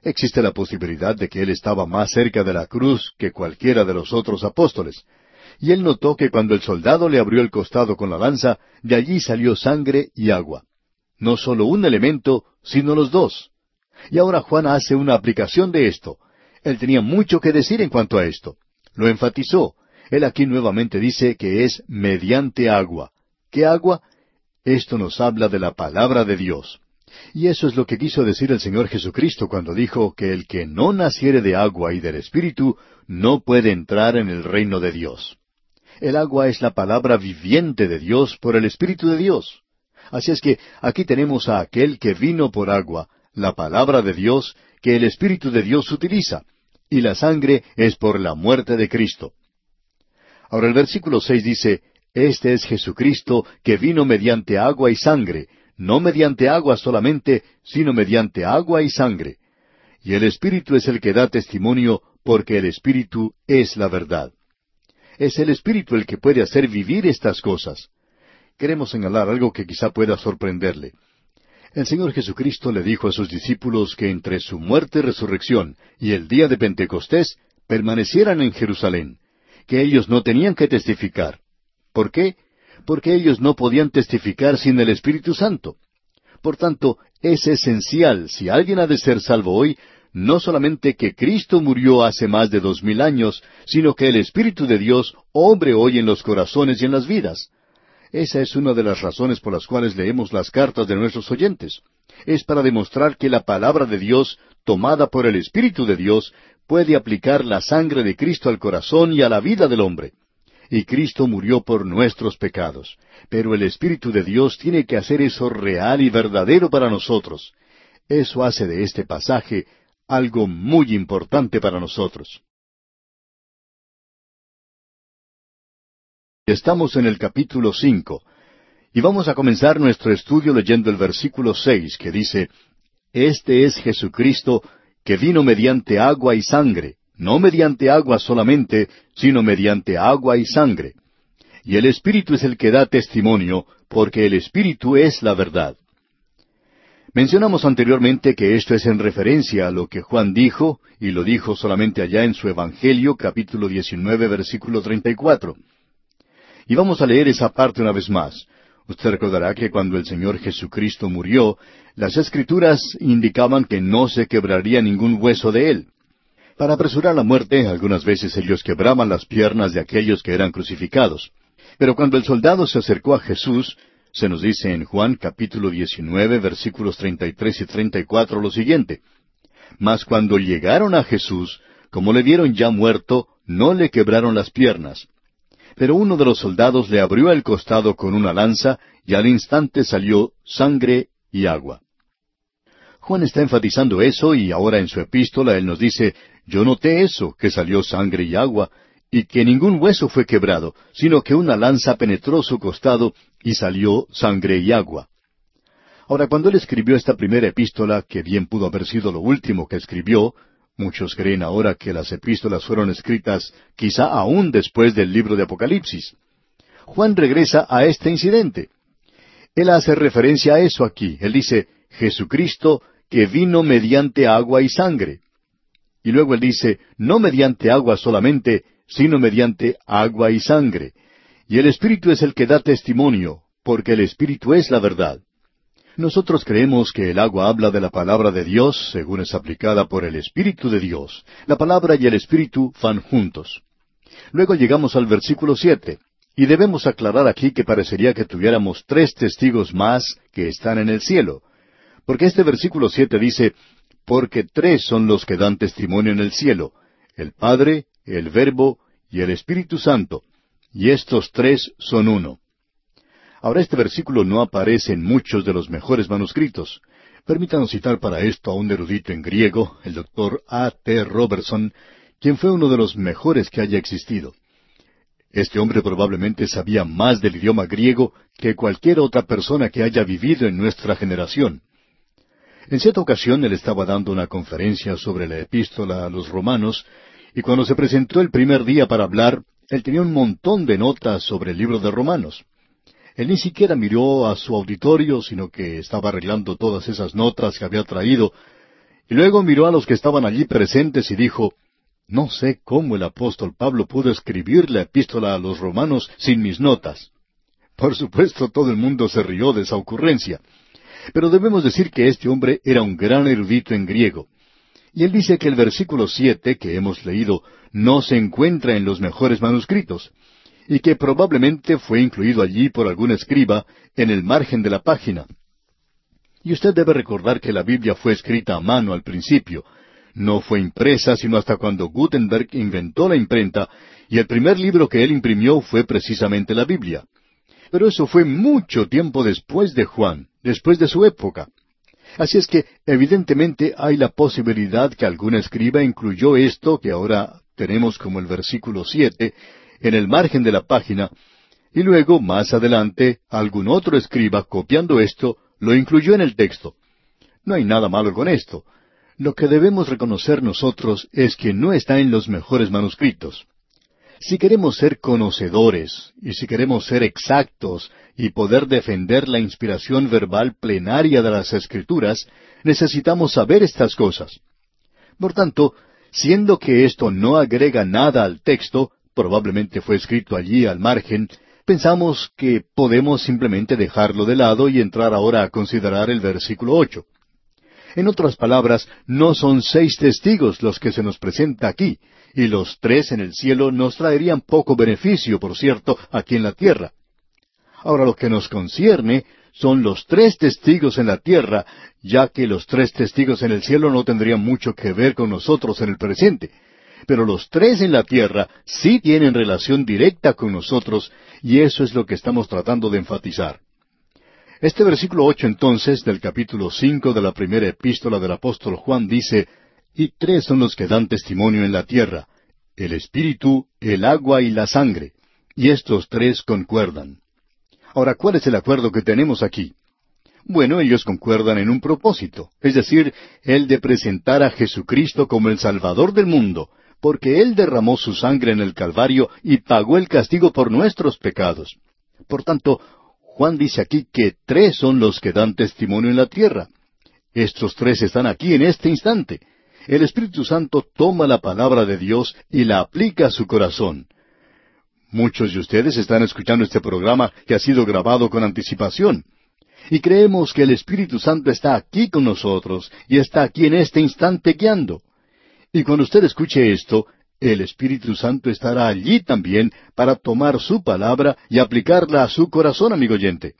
Existe la posibilidad de que él estaba más cerca de la cruz que cualquiera de los otros apóstoles. Y él notó que cuando el soldado le abrió el costado con la lanza, de allí salió sangre y agua. No solo un elemento, sino los dos. Y ahora Juan hace una aplicación de esto. Él tenía mucho que decir en cuanto a esto. Lo enfatizó, él aquí nuevamente dice que es mediante agua. ¿Qué agua? Esto nos habla de la palabra de Dios. Y eso es lo que quiso decir el Señor Jesucristo cuando dijo que el que no naciere de agua y del Espíritu no puede entrar en el reino de Dios. El agua es la palabra viviente de Dios por el Espíritu de Dios. Así es que aquí tenemos a aquel que vino por agua, la palabra de Dios, que el Espíritu de Dios utiliza, y la sangre es por la muerte de Cristo. Ahora el versículo seis dice, Este es Jesucristo que vino mediante agua y sangre, no mediante agua solamente, sino mediante agua y sangre. Y el Espíritu es el que da testimonio, porque el Espíritu es la verdad. Es el Espíritu el que puede hacer vivir estas cosas. Queremos señalar algo que quizá pueda sorprenderle. El Señor Jesucristo le dijo a sus discípulos que entre su muerte y resurrección y el día de Pentecostés permanecieran en Jerusalén que ellos no tenían que testificar. ¿Por qué? Porque ellos no podían testificar sin el Espíritu Santo. Por tanto, es esencial, si alguien ha de ser salvo hoy, no solamente que Cristo murió hace más de dos mil años, sino que el Espíritu de Dios obre hoy en los corazones y en las vidas. Esa es una de las razones por las cuales leemos las cartas de nuestros oyentes. Es para demostrar que la palabra de Dios, tomada por el Espíritu de Dios, puede aplicar la sangre de Cristo al corazón y a la vida del hombre. Y Cristo murió por nuestros pecados. Pero el Espíritu de Dios tiene que hacer eso real y verdadero para nosotros. Eso hace de este pasaje algo muy importante para nosotros. Estamos en el capítulo cinco, y vamos a comenzar nuestro estudio leyendo el versículo seis, que dice, Este es Jesucristo, que vino mediante agua y sangre, no mediante agua solamente, sino mediante agua y sangre. Y el Espíritu es el que da testimonio, porque el Espíritu es la verdad. Mencionamos anteriormente que esto es en referencia a lo que Juan dijo, y lo dijo solamente allá en su Evangelio, capítulo 19, versículo 34. Y vamos a leer esa parte una vez más. Usted recordará que cuando el Señor Jesucristo murió, las Escrituras indicaban que no se quebraría ningún hueso de él. Para apresurar la muerte, algunas veces ellos quebraban las piernas de aquellos que eran crucificados. Pero cuando el soldado se acercó a Jesús, se nos dice en Juan capítulo 19 versículos 33 y 34 lo siguiente. Mas cuando llegaron a Jesús, como le vieron ya muerto, no le quebraron las piernas. Pero uno de los soldados le abrió el costado con una lanza, y al instante salió sangre y agua. Juan está enfatizando eso y ahora en su epístola él nos dice, yo noté eso, que salió sangre y agua, y que ningún hueso fue quebrado, sino que una lanza penetró su costado y salió sangre y agua. Ahora, cuando él escribió esta primera epístola, que bien pudo haber sido lo último que escribió, muchos creen ahora que las epístolas fueron escritas quizá aún después del libro de Apocalipsis. Juan regresa a este incidente. Él hace referencia a eso aquí. Él dice, Jesucristo que vino mediante agua y sangre. Y luego él dice, no mediante agua solamente, sino mediante agua y sangre. Y el Espíritu es el que da testimonio, porque el Espíritu es la verdad. Nosotros creemos que el agua habla de la palabra de Dios, según es aplicada por el Espíritu de Dios. La palabra y el Espíritu van juntos. Luego llegamos al versículo siete, y debemos aclarar aquí que parecería que tuviéramos tres testigos más que están en el cielo. Porque este versículo siete dice, porque tres son los que dan testimonio en el cielo, el Padre, el Verbo y el Espíritu Santo, y estos tres son uno. Ahora este versículo no aparece en muchos de los mejores manuscritos. Permítanos citar para esto a un erudito en griego, el doctor A. T. Robertson, quien fue uno de los mejores que haya existido. Este hombre probablemente sabía más del idioma griego que cualquier otra persona que haya vivido en nuestra generación. En cierta ocasión él estaba dando una conferencia sobre la epístola a los romanos y cuando se presentó el primer día para hablar, él tenía un montón de notas sobre el libro de Romanos. Él ni siquiera miró a su auditorio, sino que estaba arreglando todas esas notas que había traído, y luego miró a los que estaban allí presentes y dijo, No sé cómo el apóstol Pablo pudo escribir la epístola a los romanos sin mis notas. Por supuesto, todo el mundo se rió de esa ocurrencia. Pero debemos decir que este hombre era un gran erudito en griego. Y él dice que el versículo siete que hemos leído no se encuentra en los mejores manuscritos, y que probablemente fue incluido allí por algún escriba en el margen de la página. Y usted debe recordar que la Biblia fue escrita a mano al principio. No fue impresa sino hasta cuando Gutenberg inventó la imprenta, y el primer libro que él imprimió fue precisamente la Biblia. Pero eso fue mucho tiempo después de Juan, después de su época. Así es que evidentemente hay la posibilidad que algún escriba incluyó esto que ahora tenemos como el versículo siete en el margen de la página, y luego, más adelante, algún otro escriba, copiando esto, lo incluyó en el texto. No hay nada malo con esto. Lo que debemos reconocer nosotros es que no está en los mejores manuscritos. Si queremos ser conocedores y si queremos ser exactos y poder defender la inspiración verbal plenaria de las Escrituras, necesitamos saber estas cosas. Por tanto, siendo que esto no agrega nada al texto, probablemente fue escrito allí al margen, pensamos que podemos simplemente dejarlo de lado y entrar ahora a considerar el versículo ocho. En otras palabras, no son seis testigos los que se nos presenta aquí, y los tres en el cielo nos traerían poco beneficio, por cierto, aquí en la tierra. Ahora lo que nos concierne son los tres testigos en la tierra, ya que los tres testigos en el cielo no tendrían mucho que ver con nosotros en el presente. Pero los tres en la tierra sí tienen relación directa con nosotros, y eso es lo que estamos tratando de enfatizar. Este versículo ocho entonces del capítulo cinco de la primera epístola del apóstol Juan dice, Y tres son los que dan testimonio en la tierra, el espíritu, el agua y la sangre, y estos tres concuerdan. Ahora, ¿cuál es el acuerdo que tenemos aquí? Bueno, ellos concuerdan en un propósito, es decir, el de presentar a Jesucristo como el Salvador del mundo, porque Él derramó su sangre en el Calvario y pagó el castigo por nuestros pecados. Por tanto, Juan dice aquí que tres son los que dan testimonio en la tierra. Estos tres están aquí en este instante. El Espíritu Santo toma la palabra de Dios y la aplica a su corazón. Muchos de ustedes están escuchando este programa que ha sido grabado con anticipación. Y creemos que el Espíritu Santo está aquí con nosotros y está aquí en este instante guiando. Y cuando usted escuche esto, el Espíritu Santo estará allí también para tomar su palabra y aplicarla a su corazón, amigo oyente.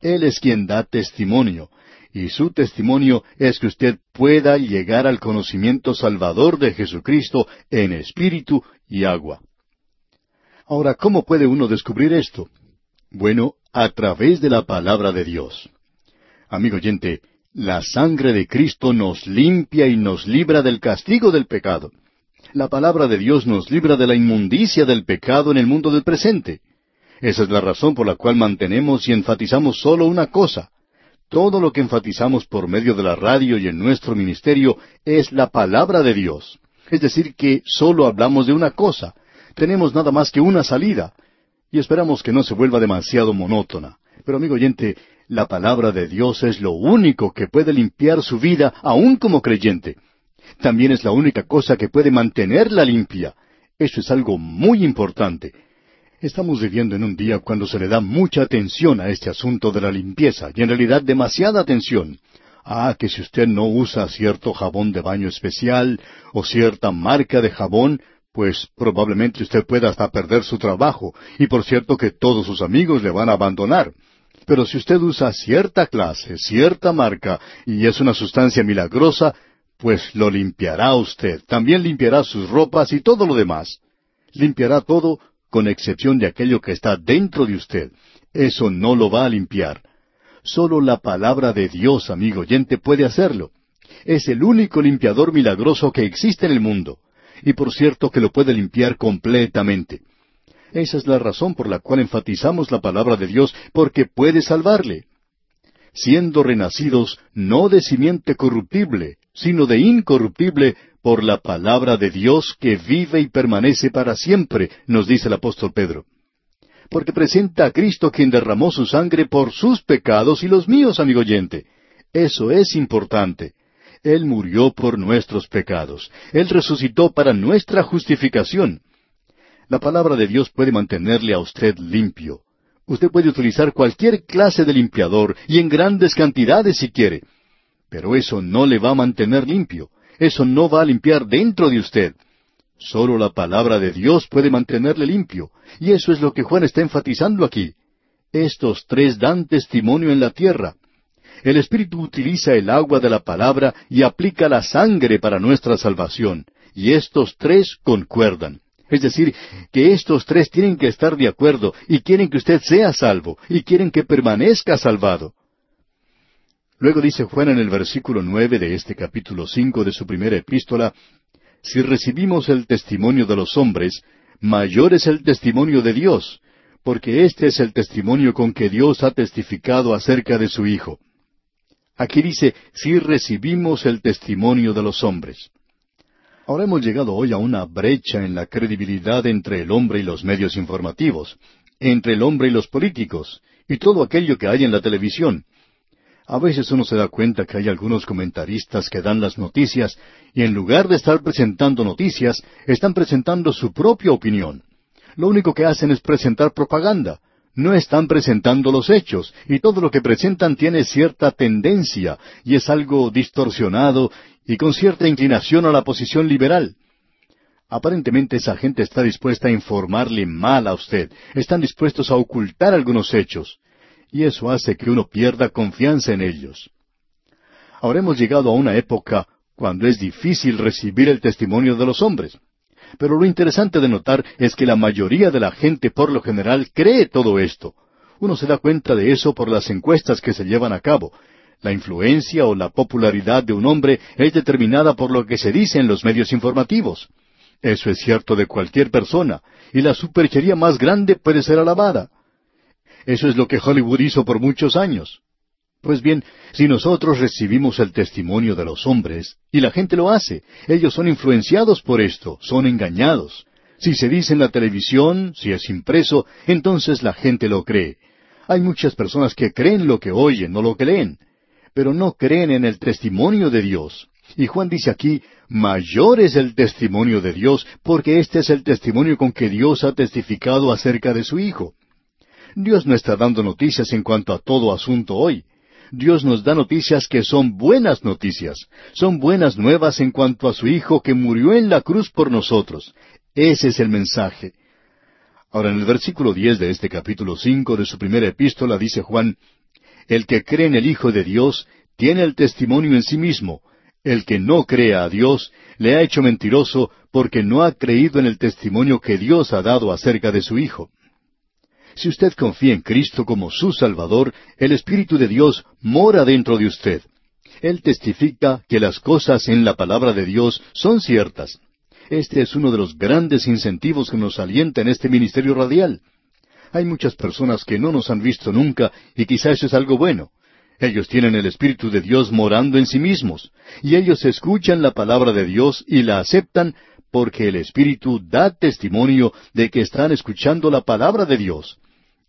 Él es quien da testimonio, y su testimonio es que usted pueda llegar al conocimiento salvador de Jesucristo en espíritu y agua. Ahora, ¿cómo puede uno descubrir esto? Bueno, a través de la palabra de Dios. Amigo oyente, la sangre de Cristo nos limpia y nos libra del castigo del pecado la palabra de Dios nos libra de la inmundicia del pecado en el mundo del presente. Esa es la razón por la cual mantenemos y enfatizamos solo una cosa. Todo lo que enfatizamos por medio de la radio y en nuestro ministerio es la palabra de Dios. Es decir, que solo hablamos de una cosa. Tenemos nada más que una salida. Y esperamos que no se vuelva demasiado monótona. Pero amigo oyente, la palabra de Dios es lo único que puede limpiar su vida aún como creyente también es la única cosa que puede mantenerla limpia. Eso es algo muy importante. Estamos viviendo en un día cuando se le da mucha atención a este asunto de la limpieza, y en realidad demasiada atención. Ah, que si usted no usa cierto jabón de baño especial o cierta marca de jabón, pues probablemente usted pueda hasta perder su trabajo, y por cierto que todos sus amigos le van a abandonar. Pero si usted usa cierta clase, cierta marca, y es una sustancia milagrosa, pues lo limpiará usted. También limpiará sus ropas y todo lo demás. Limpiará todo con excepción de aquello que está dentro de usted. Eso no lo va a limpiar. Solo la palabra de Dios, amigo oyente, puede hacerlo. Es el único limpiador milagroso que existe en el mundo. Y por cierto que lo puede limpiar completamente. Esa es la razón por la cual enfatizamos la palabra de Dios, porque puede salvarle. Siendo renacidos no de simiente corruptible, sino de incorruptible por la palabra de Dios que vive y permanece para siempre, nos dice el apóstol Pedro. Porque presenta a Cristo quien derramó su sangre por sus pecados y los míos, amigo oyente. Eso es importante. Él murió por nuestros pecados. Él resucitó para nuestra justificación. La palabra de Dios puede mantenerle a usted limpio. Usted puede utilizar cualquier clase de limpiador y en grandes cantidades si quiere. Pero eso no le va a mantener limpio. Eso no va a limpiar dentro de usted. Solo la palabra de Dios puede mantenerle limpio. Y eso es lo que Juan está enfatizando aquí. Estos tres dan testimonio en la tierra. El Espíritu utiliza el agua de la palabra y aplica la sangre para nuestra salvación. Y estos tres concuerdan. Es decir, que estos tres tienen que estar de acuerdo y quieren que usted sea salvo y quieren que permanezca salvado. Luego dice Juan en el versículo nueve de este capítulo cinco de su primera epístola, Si recibimos el testimonio de los hombres, mayor es el testimonio de Dios, porque este es el testimonio con que Dios ha testificado acerca de su Hijo. Aquí dice, si recibimos el testimonio de los hombres. Ahora hemos llegado hoy a una brecha en la credibilidad entre el hombre y los medios informativos, entre el hombre y los políticos, y todo aquello que hay en la televisión. A veces uno se da cuenta que hay algunos comentaristas que dan las noticias y en lugar de estar presentando noticias, están presentando su propia opinión. Lo único que hacen es presentar propaganda. No están presentando los hechos y todo lo que presentan tiene cierta tendencia y es algo distorsionado y con cierta inclinación a la posición liberal. Aparentemente esa gente está dispuesta a informarle mal a usted, están dispuestos a ocultar algunos hechos y eso hace que uno pierda confianza en ellos. Ahora hemos llegado a una época cuando es difícil recibir el testimonio de los hombres. Pero lo interesante de notar es que la mayoría de la gente por lo general cree todo esto. Uno se da cuenta de eso por las encuestas que se llevan a cabo. La influencia o la popularidad de un hombre es determinada por lo que se dice en los medios informativos. Eso es cierto de cualquier persona, y la superchería más grande puede ser alabada. Eso es lo que Hollywood hizo por muchos años. Pues bien, si nosotros recibimos el testimonio de los hombres, y la gente lo hace, ellos son influenciados por esto, son engañados. Si se dice en la televisión, si es impreso, entonces la gente lo cree. Hay muchas personas que creen lo que oyen, no lo que leen, pero no creen en el testimonio de Dios. Y Juan dice aquí, mayor es el testimonio de Dios, porque este es el testimonio con que Dios ha testificado acerca de su Hijo. Dios no está dando noticias en cuanto a todo asunto hoy. Dios nos da noticias que son buenas noticias, son buenas nuevas en cuanto a su Hijo que murió en la cruz por nosotros. Ese es el mensaje. Ahora en el versículo diez de este capítulo cinco de su primera epístola dice Juan, El que cree en el Hijo de Dios tiene el testimonio en sí mismo. El que no crea a Dios le ha hecho mentiroso porque no ha creído en el testimonio que Dios ha dado acerca de su Hijo. Si usted confía en Cristo como su Salvador, el Espíritu de Dios mora dentro de usted. Él testifica que las cosas en la palabra de Dios son ciertas. Este es uno de los grandes incentivos que nos alienta en este ministerio radial. Hay muchas personas que no nos han visto nunca y quizá eso es algo bueno. Ellos tienen el Espíritu de Dios morando en sí mismos, y ellos escuchan la palabra de Dios y la aceptan porque el Espíritu da testimonio de que están escuchando la palabra de Dios.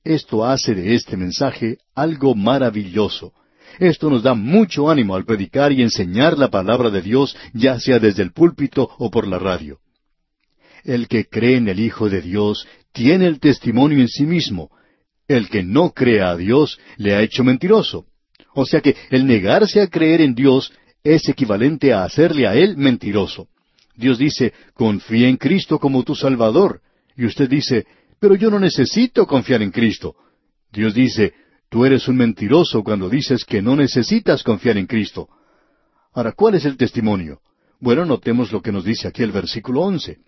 Esto hace de este mensaje algo maravilloso. Esto nos da mucho ánimo al predicar y enseñar la palabra de Dios, ya sea desde el púlpito o por la radio. El que cree en el Hijo de Dios tiene el testimonio en sí mismo. El que no cree a Dios le ha hecho mentiroso. O sea que el negarse a creer en Dios es equivalente a hacerle a Él mentiroso. Dios dice, confía en Cristo como tu Salvador. Y usted dice, pero yo no necesito confiar en Cristo. Dios dice, tú eres un mentiroso cuando dices que no necesitas confiar en Cristo. Ahora, ¿cuál es el testimonio? Bueno, notemos lo que nos dice aquí el versículo once.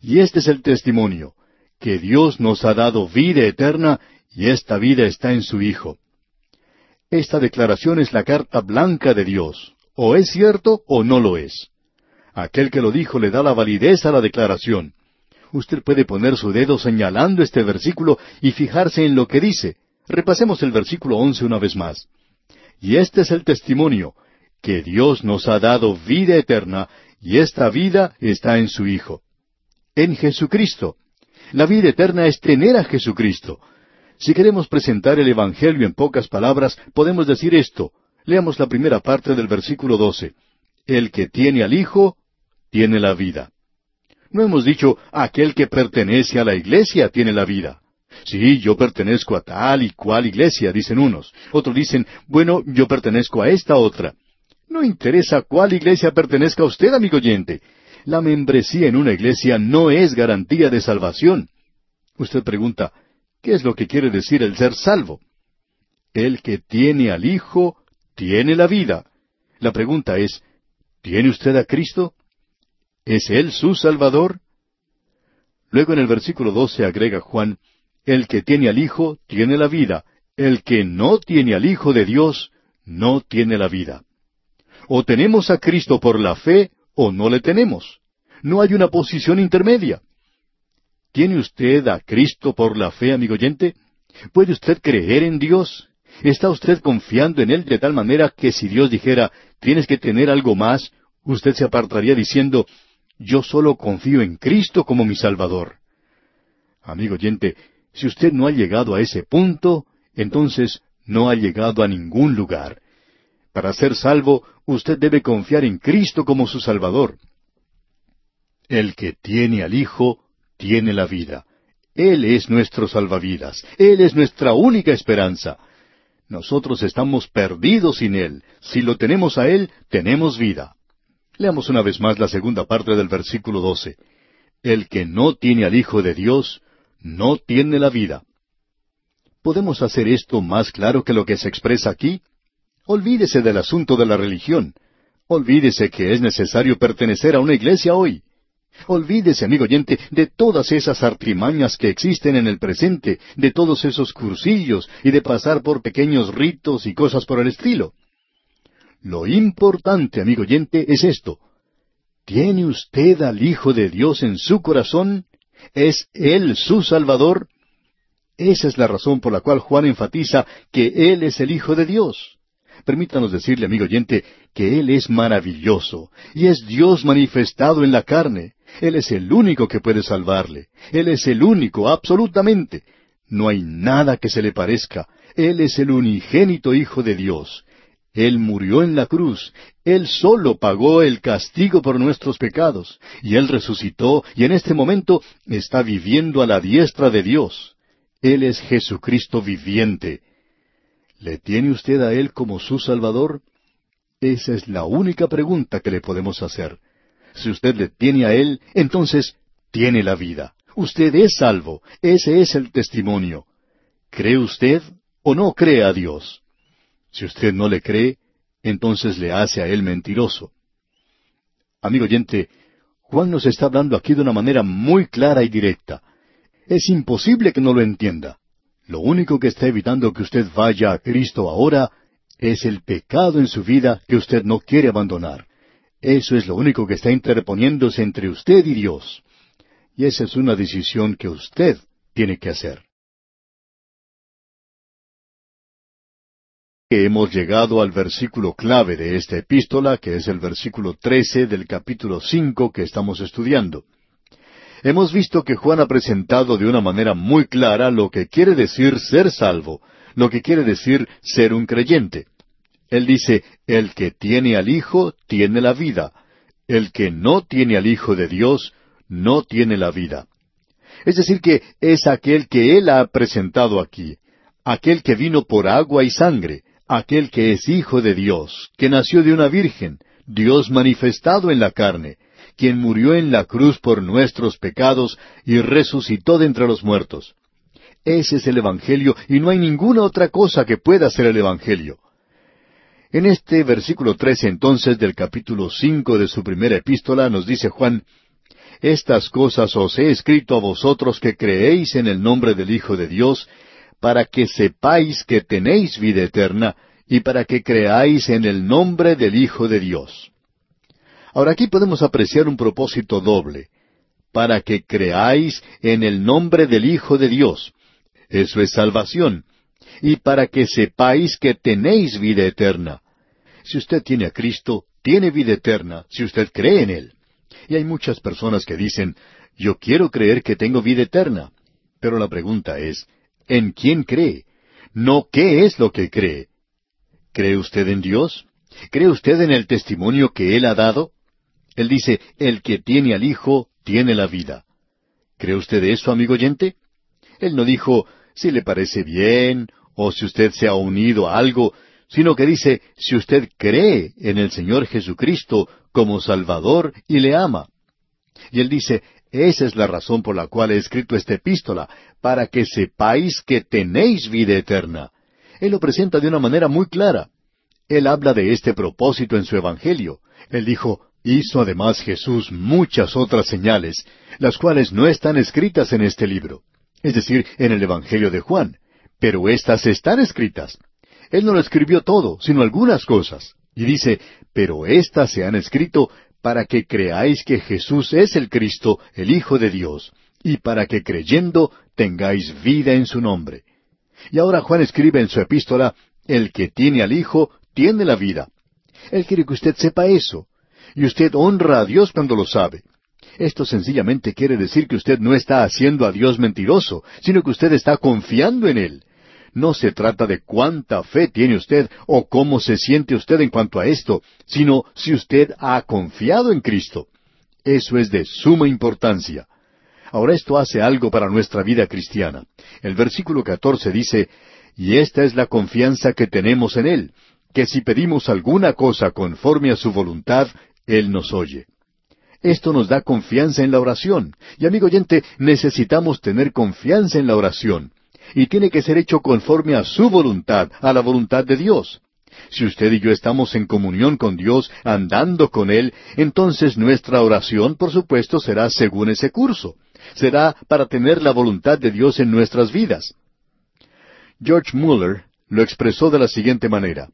Y este es el testimonio, que Dios nos ha dado vida eterna y esta vida está en su Hijo. Esta declaración es la carta blanca de Dios. O es cierto o no lo es. Aquel que lo dijo le da la validez a la declaración. Usted puede poner su dedo señalando este versículo y fijarse en lo que dice. Repasemos el versículo once una vez más. Y este es el testimonio, que Dios nos ha dado vida eterna, y esta vida está en su Hijo. En Jesucristo. La vida eterna es tener a Jesucristo. Si queremos presentar el Evangelio en pocas palabras, podemos decir esto. Leamos la primera parte del versículo doce. El que tiene al Hijo, tiene la vida. No hemos dicho, aquel que pertenece a la iglesia tiene la vida. Sí, yo pertenezco a tal y cual iglesia, dicen unos. Otros dicen, bueno, yo pertenezco a esta otra. No interesa cuál iglesia pertenezca a usted, amigo oyente. La membresía en una iglesia no es garantía de salvación. Usted pregunta, ¿qué es lo que quiere decir el ser salvo? El que tiene al Hijo tiene la vida. La pregunta es, ¿tiene usted a Cristo? ¿Es Él su Salvador? Luego en el versículo doce agrega Juan, El que tiene al Hijo tiene la vida, el que no tiene al Hijo de Dios no tiene la vida. O tenemos a Cristo por la fe o no le tenemos. No hay una posición intermedia. ¿Tiene usted a Cristo por la fe, amigo oyente? ¿Puede usted creer en Dios? ¿Está usted confiando en Él de tal manera que si Dios dijera, tienes que tener algo más, usted se apartaría diciendo, yo solo confío en Cristo como mi Salvador. Amigo oyente, si usted no ha llegado a ese punto, entonces no ha llegado a ningún lugar. Para ser salvo, usted debe confiar en Cristo como su Salvador. El que tiene al Hijo, tiene la vida. Él es nuestro salvavidas. Él es nuestra única esperanza. Nosotros estamos perdidos sin Él. Si lo tenemos a Él, tenemos vida. Leamos una vez más la segunda parte del versículo doce. El que no tiene al Hijo de Dios, no tiene la vida. ¿Podemos hacer esto más claro que lo que se expresa aquí? Olvídese del asunto de la religión. Olvídese que es necesario pertenecer a una iglesia hoy. Olvídese, amigo oyente, de todas esas artimañas que existen en el presente, de todos esos cursillos y de pasar por pequeños ritos y cosas por el estilo. Lo importante, amigo oyente, es esto. ¿Tiene usted al Hijo de Dios en su corazón? ¿Es Él su Salvador? Esa es la razón por la cual Juan enfatiza que Él es el Hijo de Dios. Permítanos decirle, amigo oyente, que Él es maravilloso y es Dios manifestado en la carne. Él es el único que puede salvarle. Él es el único, absolutamente. No hay nada que se le parezca. Él es el unigénito Hijo de Dios. Él murió en la cruz. Él solo pagó el castigo por nuestros pecados. Y Él resucitó y en este momento está viviendo a la diestra de Dios. Él es Jesucristo viviente. ¿Le tiene usted a Él como su Salvador? Esa es la única pregunta que le podemos hacer. Si usted le tiene a Él, entonces tiene la vida. Usted es salvo. Ese es el testimonio. ¿Cree usted o no cree a Dios? Si usted no le cree, entonces le hace a Él mentiroso. Amigo oyente, Juan nos está hablando aquí de una manera muy clara y directa. Es imposible que no lo entienda. Lo único que está evitando que usted vaya a Cristo ahora es el pecado en su vida que usted no quiere abandonar. Eso es lo único que está interponiéndose entre usted y Dios. Y esa es una decisión que usted tiene que hacer. Hemos llegado al versículo clave de esta epístola, que es el versículo trece del capítulo cinco que estamos estudiando. Hemos visto que Juan ha presentado de una manera muy clara lo que quiere decir ser salvo, lo que quiere decir ser un creyente. Él dice, el que tiene al Hijo tiene la vida. El que no tiene al Hijo de Dios no tiene la vida. Es decir, que es aquel que Él ha presentado aquí, aquel que vino por agua y sangre, aquel que es Hijo de Dios, que nació de una virgen, Dios manifestado en la carne, quien murió en la cruz por nuestros pecados y resucitó de entre los muertos. Ese es el Evangelio y no hay ninguna otra cosa que pueda ser el Evangelio. En este versículo trece entonces del capítulo cinco de su primera epístola nos dice Juan, Estas cosas os he escrito a vosotros que creéis en el nombre del Hijo de Dios, para que sepáis que tenéis vida eterna, y para que creáis en el nombre del Hijo de Dios. Ahora aquí podemos apreciar un propósito doble, para que creáis en el nombre del Hijo de Dios. Eso es salvación. Y para que sepáis que tenéis vida eterna. Si usted tiene a Cristo, tiene vida eterna, si usted cree en Él. Y hay muchas personas que dicen, yo quiero creer que tengo vida eterna. Pero la pregunta es, ¿en quién cree? No qué es lo que cree. ¿Cree usted en Dios? ¿Cree usted en el testimonio que Él ha dado? Él dice, el que tiene al Hijo, tiene la vida. ¿Cree usted eso, amigo oyente? Él no dijo, si le parece bien, o si usted se ha unido a algo, sino que dice, si usted cree en el Señor Jesucristo como Salvador y le ama. Y él dice, esa es la razón por la cual he escrito esta epístola, para que sepáis que tenéis vida eterna. Él lo presenta de una manera muy clara. Él habla de este propósito en su Evangelio. Él dijo, hizo además Jesús muchas otras señales, las cuales no están escritas en este libro, es decir, en el Evangelio de Juan, pero éstas están escritas. Él no lo escribió todo, sino algunas cosas. Y dice, pero éstas se han escrito para que creáis que Jesús es el Cristo, el Hijo de Dios, y para que creyendo tengáis vida en su nombre. Y ahora Juan escribe en su epístola, el que tiene al Hijo tiene la vida. Él quiere que usted sepa eso. Y usted honra a Dios cuando lo sabe. Esto sencillamente quiere decir que usted no está haciendo a Dios mentiroso, sino que usted está confiando en Él. No se trata de cuánta fe tiene usted o cómo se siente usted en cuanto a esto, sino si usted ha confiado en Cristo. Eso es de suma importancia. Ahora esto hace algo para nuestra vida cristiana. El versículo catorce dice, Y esta es la confianza que tenemos en Él, que si pedimos alguna cosa conforme a su voluntad, Él nos oye. Esto nos da confianza en la oración. Y amigo oyente, necesitamos tener confianza en la oración y tiene que ser hecho conforme a su voluntad, a la voluntad de Dios. Si usted y yo estamos en comunión con Dios, andando con Él, entonces nuestra oración, por supuesto, será según ese curso. Será para tener la voluntad de Dios en nuestras vidas. George Muller lo expresó de la siguiente manera.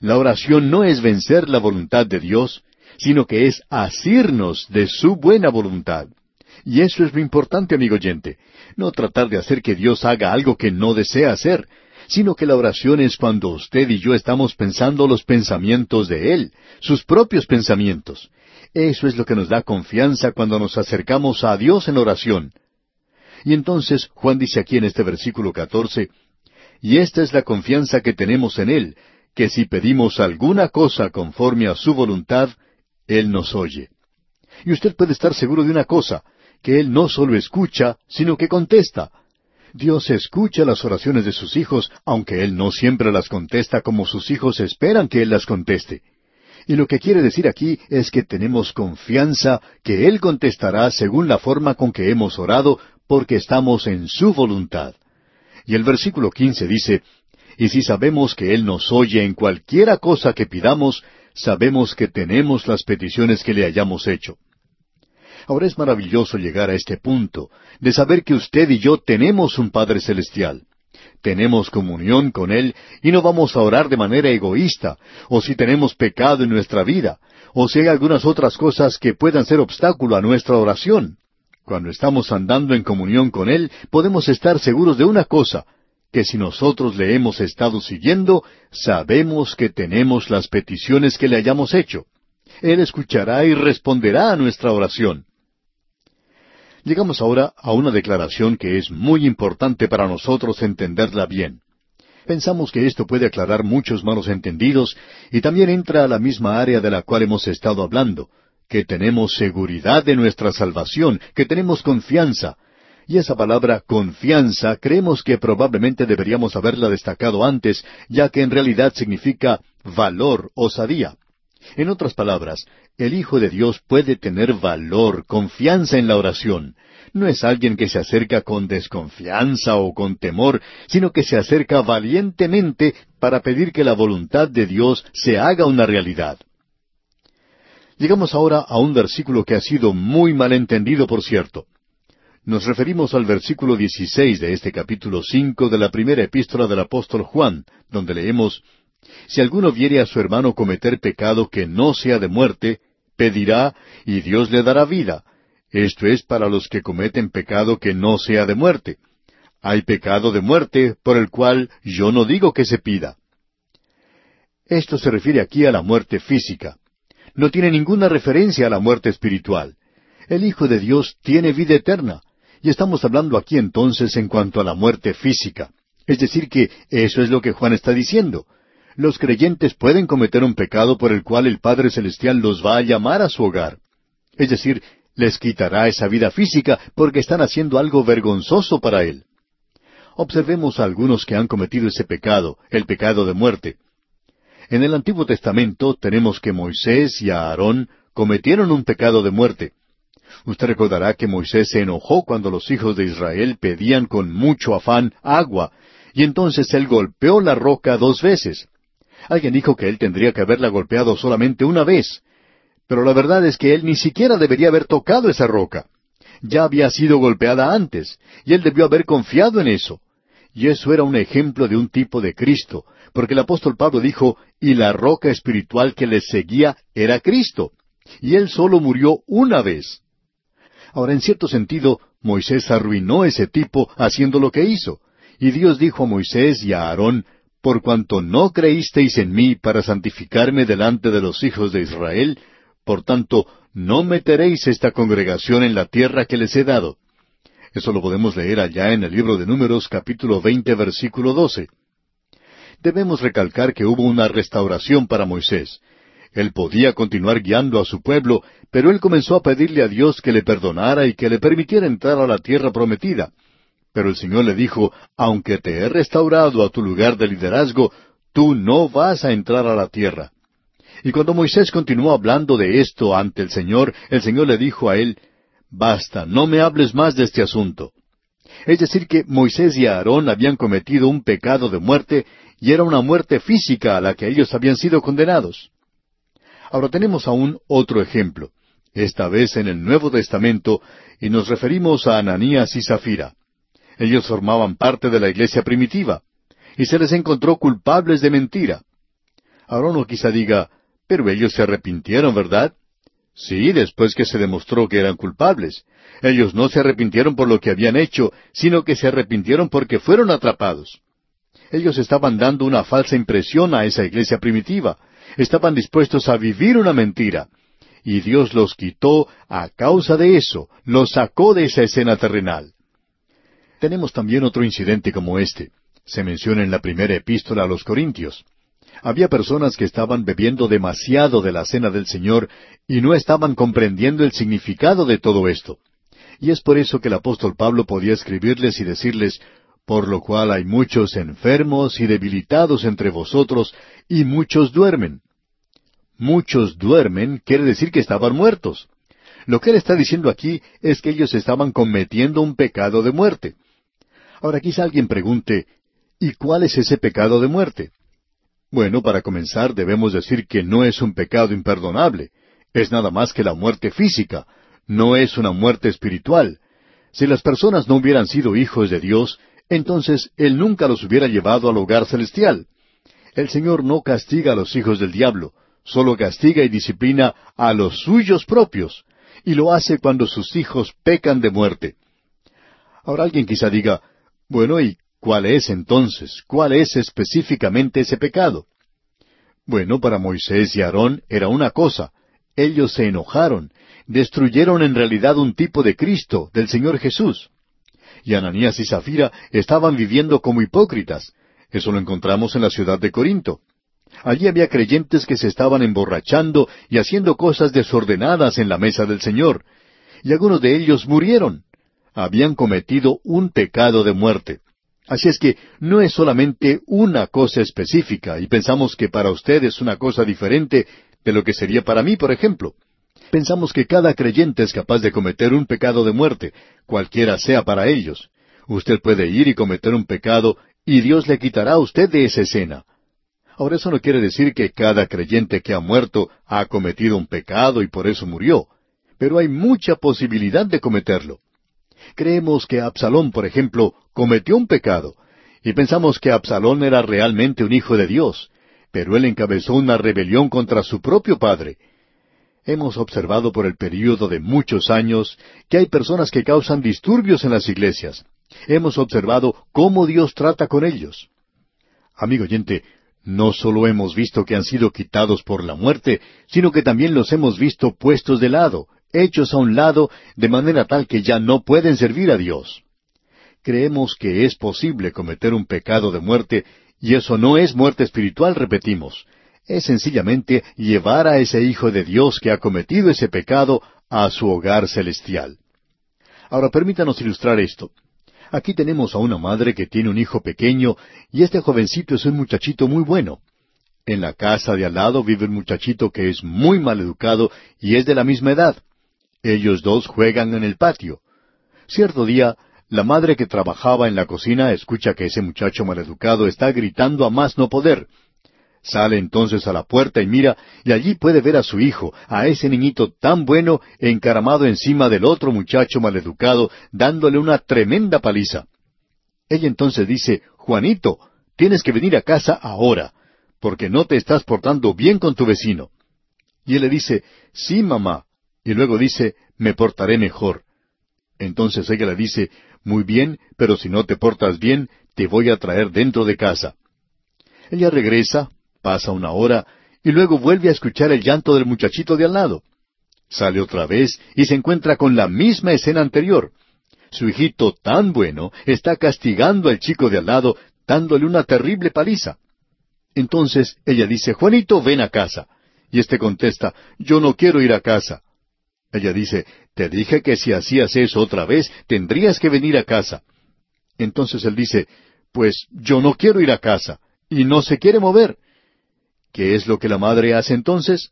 La oración no es vencer la voluntad de Dios, sino que es asirnos de su buena voluntad. Y eso es lo importante, amigo oyente. No tratar de hacer que Dios haga algo que no desea hacer, sino que la oración es cuando usted y yo estamos pensando los pensamientos de Él, sus propios pensamientos. Eso es lo que nos da confianza cuando nos acercamos a Dios en oración. Y entonces Juan dice aquí en este versículo catorce, Y esta es la confianza que tenemos en Él, que si pedimos alguna cosa conforme a su voluntad, Él nos oye. Y usted puede estar seguro de una cosa, que Él no solo escucha, sino que contesta. Dios escucha las oraciones de sus hijos, aunque Él no siempre las contesta como sus hijos esperan que Él las conteste. Y lo que quiere decir aquí es que tenemos confianza que Él contestará según la forma con que hemos orado, porque estamos en su voluntad. Y el versículo quince dice, Y si sabemos que Él nos oye en cualquiera cosa que pidamos, sabemos que tenemos las peticiones que le hayamos hecho. Ahora es maravilloso llegar a este punto, de saber que usted y yo tenemos un Padre Celestial. Tenemos comunión con Él y no vamos a orar de manera egoísta, o si tenemos pecado en nuestra vida, o si hay algunas otras cosas que puedan ser obstáculo a nuestra oración. Cuando estamos andando en comunión con Él, podemos estar seguros de una cosa, que si nosotros le hemos estado siguiendo, sabemos que tenemos las peticiones que le hayamos hecho. Él escuchará y responderá a nuestra oración. Llegamos ahora a una declaración que es muy importante para nosotros entenderla bien. Pensamos que esto puede aclarar muchos malos entendidos y también entra a la misma área de la cual hemos estado hablando, que tenemos seguridad de nuestra salvación, que tenemos confianza. Y esa palabra confianza creemos que probablemente deberíamos haberla destacado antes, ya que en realidad significa valor, osadía. En otras palabras, el Hijo de Dios puede tener valor, confianza en la oración. No es alguien que se acerca con desconfianza o con temor, sino que se acerca valientemente para pedir que la voluntad de Dios se haga una realidad. Llegamos ahora a un versículo que ha sido muy mal entendido, por cierto. Nos referimos al versículo 16 de este capítulo 5 de la primera epístola del apóstol Juan, donde leemos, si alguno viere a su hermano cometer pecado que no sea de muerte, pedirá y Dios le dará vida. Esto es para los que cometen pecado que no sea de muerte. Hay pecado de muerte por el cual yo no digo que se pida. Esto se refiere aquí a la muerte física. No tiene ninguna referencia a la muerte espiritual. El Hijo de Dios tiene vida eterna. Y estamos hablando aquí entonces en cuanto a la muerte física. Es decir, que eso es lo que Juan está diciendo los creyentes pueden cometer un pecado por el cual el Padre Celestial los va a llamar a su hogar. Es decir, les quitará esa vida física porque están haciendo algo vergonzoso para Él. Observemos a algunos que han cometido ese pecado, el pecado de muerte. En el Antiguo Testamento tenemos que Moisés y Aarón cometieron un pecado de muerte. Usted recordará que Moisés se enojó cuando los hijos de Israel pedían con mucho afán agua, y entonces él golpeó la roca dos veces. Alguien dijo que él tendría que haberla golpeado solamente una vez. Pero la verdad es que él ni siquiera debería haber tocado esa roca. Ya había sido golpeada antes, y él debió haber confiado en eso. Y eso era un ejemplo de un tipo de Cristo, porque el apóstol Pablo dijo, y la roca espiritual que le seguía era Cristo. Y él solo murió una vez. Ahora, en cierto sentido, Moisés arruinó ese tipo haciendo lo que hizo. Y Dios dijo a Moisés y a Aarón, por cuanto no creísteis en mí para santificarme delante de los hijos de Israel, por tanto, no meteréis esta congregación en la tierra que les he dado. Eso lo podemos leer allá en el libro de Números capítulo veinte versículo doce. Debemos recalcar que hubo una restauración para Moisés. Él podía continuar guiando a su pueblo, pero él comenzó a pedirle a Dios que le perdonara y que le permitiera entrar a la tierra prometida. Pero el Señor le dijo, aunque te he restaurado a tu lugar de liderazgo, tú no vas a entrar a la tierra. Y cuando Moisés continuó hablando de esto ante el Señor, el Señor le dijo a él, Basta, no me hables más de este asunto. Es decir, que Moisés y Aarón habían cometido un pecado de muerte y era una muerte física a la que ellos habían sido condenados. Ahora tenemos aún otro ejemplo, esta vez en el Nuevo Testamento, y nos referimos a Ananías y Zafira. Ellos formaban parte de la iglesia primitiva, y se les encontró culpables de mentira. Ahora uno quizá diga, pero ellos se arrepintieron, ¿verdad? Sí, después que se demostró que eran culpables. Ellos no se arrepintieron por lo que habían hecho, sino que se arrepintieron porque fueron atrapados. Ellos estaban dando una falsa impresión a esa iglesia primitiva. Estaban dispuestos a vivir una mentira. Y Dios los quitó a causa de eso, los sacó de esa escena terrenal. Tenemos también otro incidente como este. Se menciona en la primera epístola a los Corintios. Había personas que estaban bebiendo demasiado de la cena del Señor y no estaban comprendiendo el significado de todo esto. Y es por eso que el apóstol Pablo podía escribirles y decirles, por lo cual hay muchos enfermos y debilitados entre vosotros, y muchos duermen. Muchos duermen quiere decir que estaban muertos. Lo que él está diciendo aquí es que ellos estaban cometiendo un pecado de muerte. Ahora quizá alguien pregunte, ¿y cuál es ese pecado de muerte? Bueno, para comenzar debemos decir que no es un pecado imperdonable, es nada más que la muerte física, no es una muerte espiritual. Si las personas no hubieran sido hijos de Dios, entonces Él nunca los hubiera llevado al hogar celestial. El Señor no castiga a los hijos del diablo, solo castiga y disciplina a los suyos propios, y lo hace cuando sus hijos pecan de muerte. Ahora alguien quizá diga, bueno, ¿y cuál es entonces? ¿Cuál es específicamente ese pecado? Bueno, para Moisés y Aarón era una cosa. Ellos se enojaron, destruyeron en realidad un tipo de Cristo, del Señor Jesús. Y Ananías y Zafira estaban viviendo como hipócritas. Eso lo encontramos en la ciudad de Corinto. Allí había creyentes que se estaban emborrachando y haciendo cosas desordenadas en la mesa del Señor. Y algunos de ellos murieron. Habían cometido un pecado de muerte. Así es que no es solamente una cosa específica y pensamos que para usted es una cosa diferente de lo que sería para mí, por ejemplo. Pensamos que cada creyente es capaz de cometer un pecado de muerte, cualquiera sea para ellos. Usted puede ir y cometer un pecado y Dios le quitará a usted de esa escena. Ahora eso no quiere decir que cada creyente que ha muerto ha cometido un pecado y por eso murió, pero hay mucha posibilidad de cometerlo. Creemos que Absalón, por ejemplo, cometió un pecado, y pensamos que Absalón era realmente un hijo de Dios, pero él encabezó una rebelión contra su propio padre, Hemos observado por el período de muchos años que hay personas que causan disturbios en las iglesias. Hemos observado cómo Dios trata con ellos. Amigo oyente, no solo hemos visto que han sido quitados por la muerte, sino que también los hemos visto puestos de lado, hechos a un lado, de manera tal que ya no pueden servir a Dios. Creemos que es posible cometer un pecado de muerte, y eso no es muerte espiritual, repetimos, es sencillamente llevar a ese Hijo de Dios que ha cometido ese pecado a su hogar celestial. Ahora permítanos ilustrar esto. Aquí tenemos a una madre que tiene un hijo pequeño y este jovencito es un muchachito muy bueno. En la casa de al lado vive un muchachito que es muy mal educado y es de la misma edad. Ellos dos juegan en el patio. Cierto día, la madre que trabajaba en la cocina escucha que ese muchacho maleducado está gritando a más no poder, Sale entonces a la puerta y mira, y allí puede ver a su hijo, a ese niñito tan bueno, encaramado encima del otro muchacho maleducado, dándole una tremenda paliza. Ella entonces dice, Juanito, tienes que venir a casa ahora, porque no te estás portando bien con tu vecino. Y él le dice, sí, mamá. Y luego dice, me portaré mejor. Entonces ella le dice, muy bien, pero si no te portas bien, te voy a traer dentro de casa. Ella regresa, Pasa una hora y luego vuelve a escuchar el llanto del muchachito de al lado. Sale otra vez y se encuentra con la misma escena anterior. Su hijito tan bueno está castigando al chico de al lado, dándole una terrible paliza. Entonces ella dice, Juanito, ven a casa. Y éste contesta, yo no quiero ir a casa. Ella dice, te dije que si hacías eso otra vez, tendrías que venir a casa. Entonces él dice, pues yo no quiero ir a casa, y no se quiere mover. ¿Qué es lo que la madre hace entonces?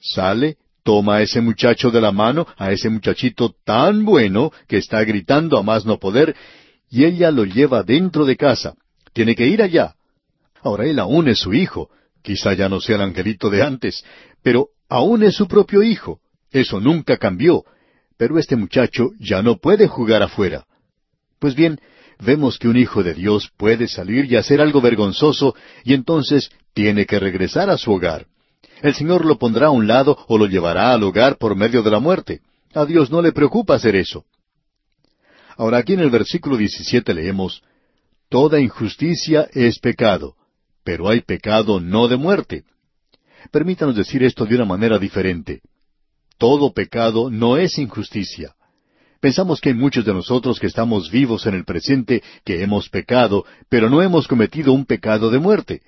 Sale, toma a ese muchacho de la mano, a ese muchachito tan bueno que está gritando a más no poder, y ella lo lleva dentro de casa. Tiene que ir allá. Ahora él aún es su hijo. Quizá ya no sea el angelito de antes, pero aún es su propio hijo. Eso nunca cambió. Pero este muchacho ya no puede jugar afuera. Pues bien, vemos que un hijo de Dios puede salir y hacer algo vergonzoso, y entonces tiene que regresar a su hogar. El Señor lo pondrá a un lado o lo llevará al hogar por medio de la muerte. A Dios no le preocupa hacer eso. Ahora aquí en el versículo 17 leemos, Toda injusticia es pecado, pero hay pecado no de muerte. Permítanos decir esto de una manera diferente. Todo pecado no es injusticia. Pensamos que hay muchos de nosotros que estamos vivos en el presente, que hemos pecado, pero no hemos cometido un pecado de muerte.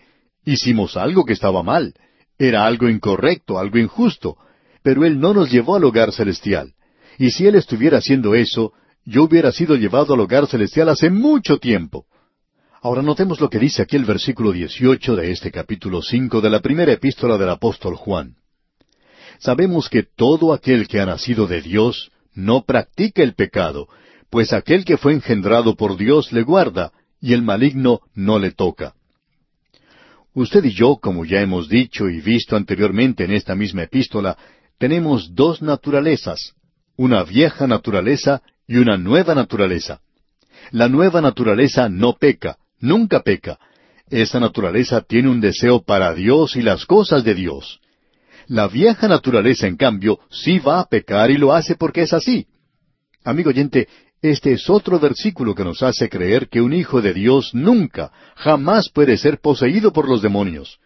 Hicimos algo que estaba mal. Era algo incorrecto, algo injusto. Pero Él no nos llevó al hogar celestial. Y si Él estuviera haciendo eso, yo hubiera sido llevado al hogar celestial hace mucho tiempo. Ahora notemos lo que dice aquí el versículo 18 de este capítulo 5 de la primera epístola del apóstol Juan. Sabemos que todo aquel que ha nacido de Dios no practica el pecado, pues aquel que fue engendrado por Dios le guarda, y el maligno no le toca. Usted y yo, como ya hemos dicho y visto anteriormente en esta misma epístola, tenemos dos naturalezas, una vieja naturaleza y una nueva naturaleza. La nueva naturaleza no peca, nunca peca. Esa naturaleza tiene un deseo para Dios y las cosas de Dios. La vieja naturaleza, en cambio, sí va a pecar y lo hace porque es así. Amigo oyente, este es otro versículo que nos hace creer que un hijo de Dios nunca, jamás puede ser poseído por los demonios.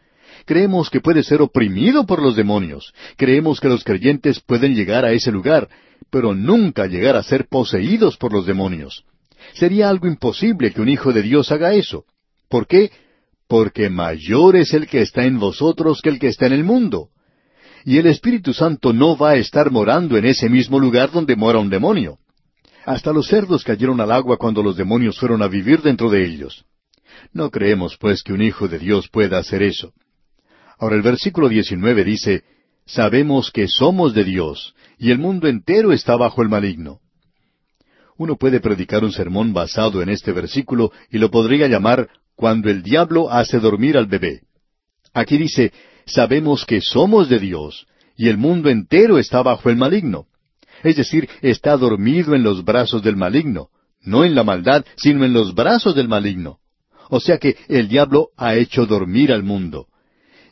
Creemos que puede ser oprimido por los demonios. Creemos que los creyentes pueden llegar a ese lugar, pero nunca llegar a ser poseídos por los demonios. Sería algo imposible que un hijo de Dios haga eso. ¿Por qué? Porque mayor es el que está en vosotros que el que está en el mundo. Y el Espíritu Santo no va a estar morando en ese mismo lugar donde mora un demonio. Hasta los cerdos cayeron al agua cuando los demonios fueron a vivir dentro de ellos. No creemos, pues, que un hijo de Dios pueda hacer eso. Ahora el versículo 19 dice, Sabemos que somos de Dios, y el mundo entero está bajo el maligno. Uno puede predicar un sermón basado en este versículo y lo podría llamar Cuando el diablo hace dormir al bebé. Aquí dice, sabemos que somos de Dios, y el mundo entero está bajo el maligno. Es decir, está dormido en los brazos del maligno, no en la maldad, sino en los brazos del maligno. O sea que el diablo ha hecho dormir al mundo.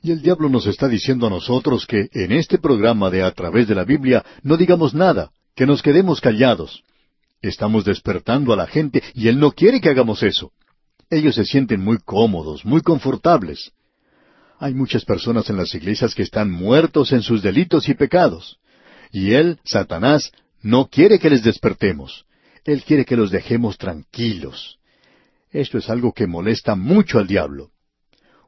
Y el diablo nos está diciendo a nosotros que en este programa de A través de la Biblia no digamos nada, que nos quedemos callados. Estamos despertando a la gente y Él no quiere que hagamos eso. Ellos se sienten muy cómodos, muy confortables. Hay muchas personas en las iglesias que están muertos en sus delitos y pecados. Y Él, Satanás, no quiere que les despertemos. Él quiere que los dejemos tranquilos. Esto es algo que molesta mucho al diablo.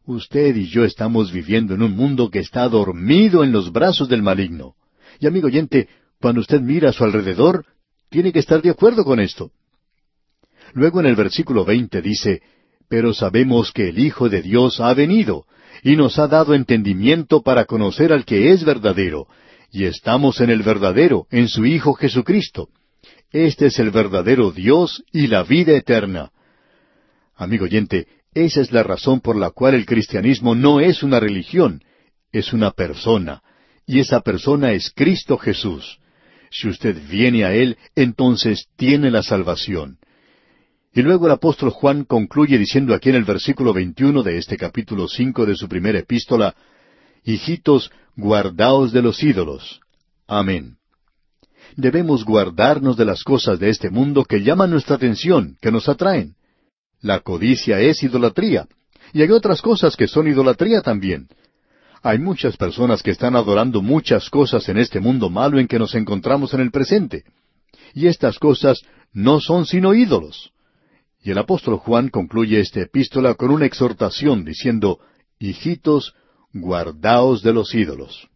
Usted y yo estamos viviendo en un mundo que está dormido en los brazos del maligno. Y amigo oyente, cuando usted mira a su alrededor, tiene que estar de acuerdo con esto. Luego en el versículo veinte dice, Pero sabemos que el Hijo de Dios ha venido, y nos ha dado entendimiento para conocer al que es verdadero, y estamos en el verdadero, en su Hijo Jesucristo. Este es el verdadero Dios y la vida eterna. Amigo oyente, esa es la razón por la cual el cristianismo no es una religión, es una persona, y esa persona es Cristo Jesús. Si usted viene a Él, entonces tiene la salvación. Y luego el apóstol Juan concluye diciendo aquí en el versículo 21 de este capítulo 5 de su primera epístola, Hijitos, guardaos de los ídolos. Amén. Debemos guardarnos de las cosas de este mundo que llaman nuestra atención, que nos atraen. La codicia es idolatría. Y hay otras cosas que son idolatría también. Hay muchas personas que están adorando muchas cosas en este mundo malo en que nos encontramos en el presente. Y estas cosas no son sino ídolos. Y el apóstol Juan concluye esta epístola con una exhortación diciendo, Hijitos, guardaos de los ídolos.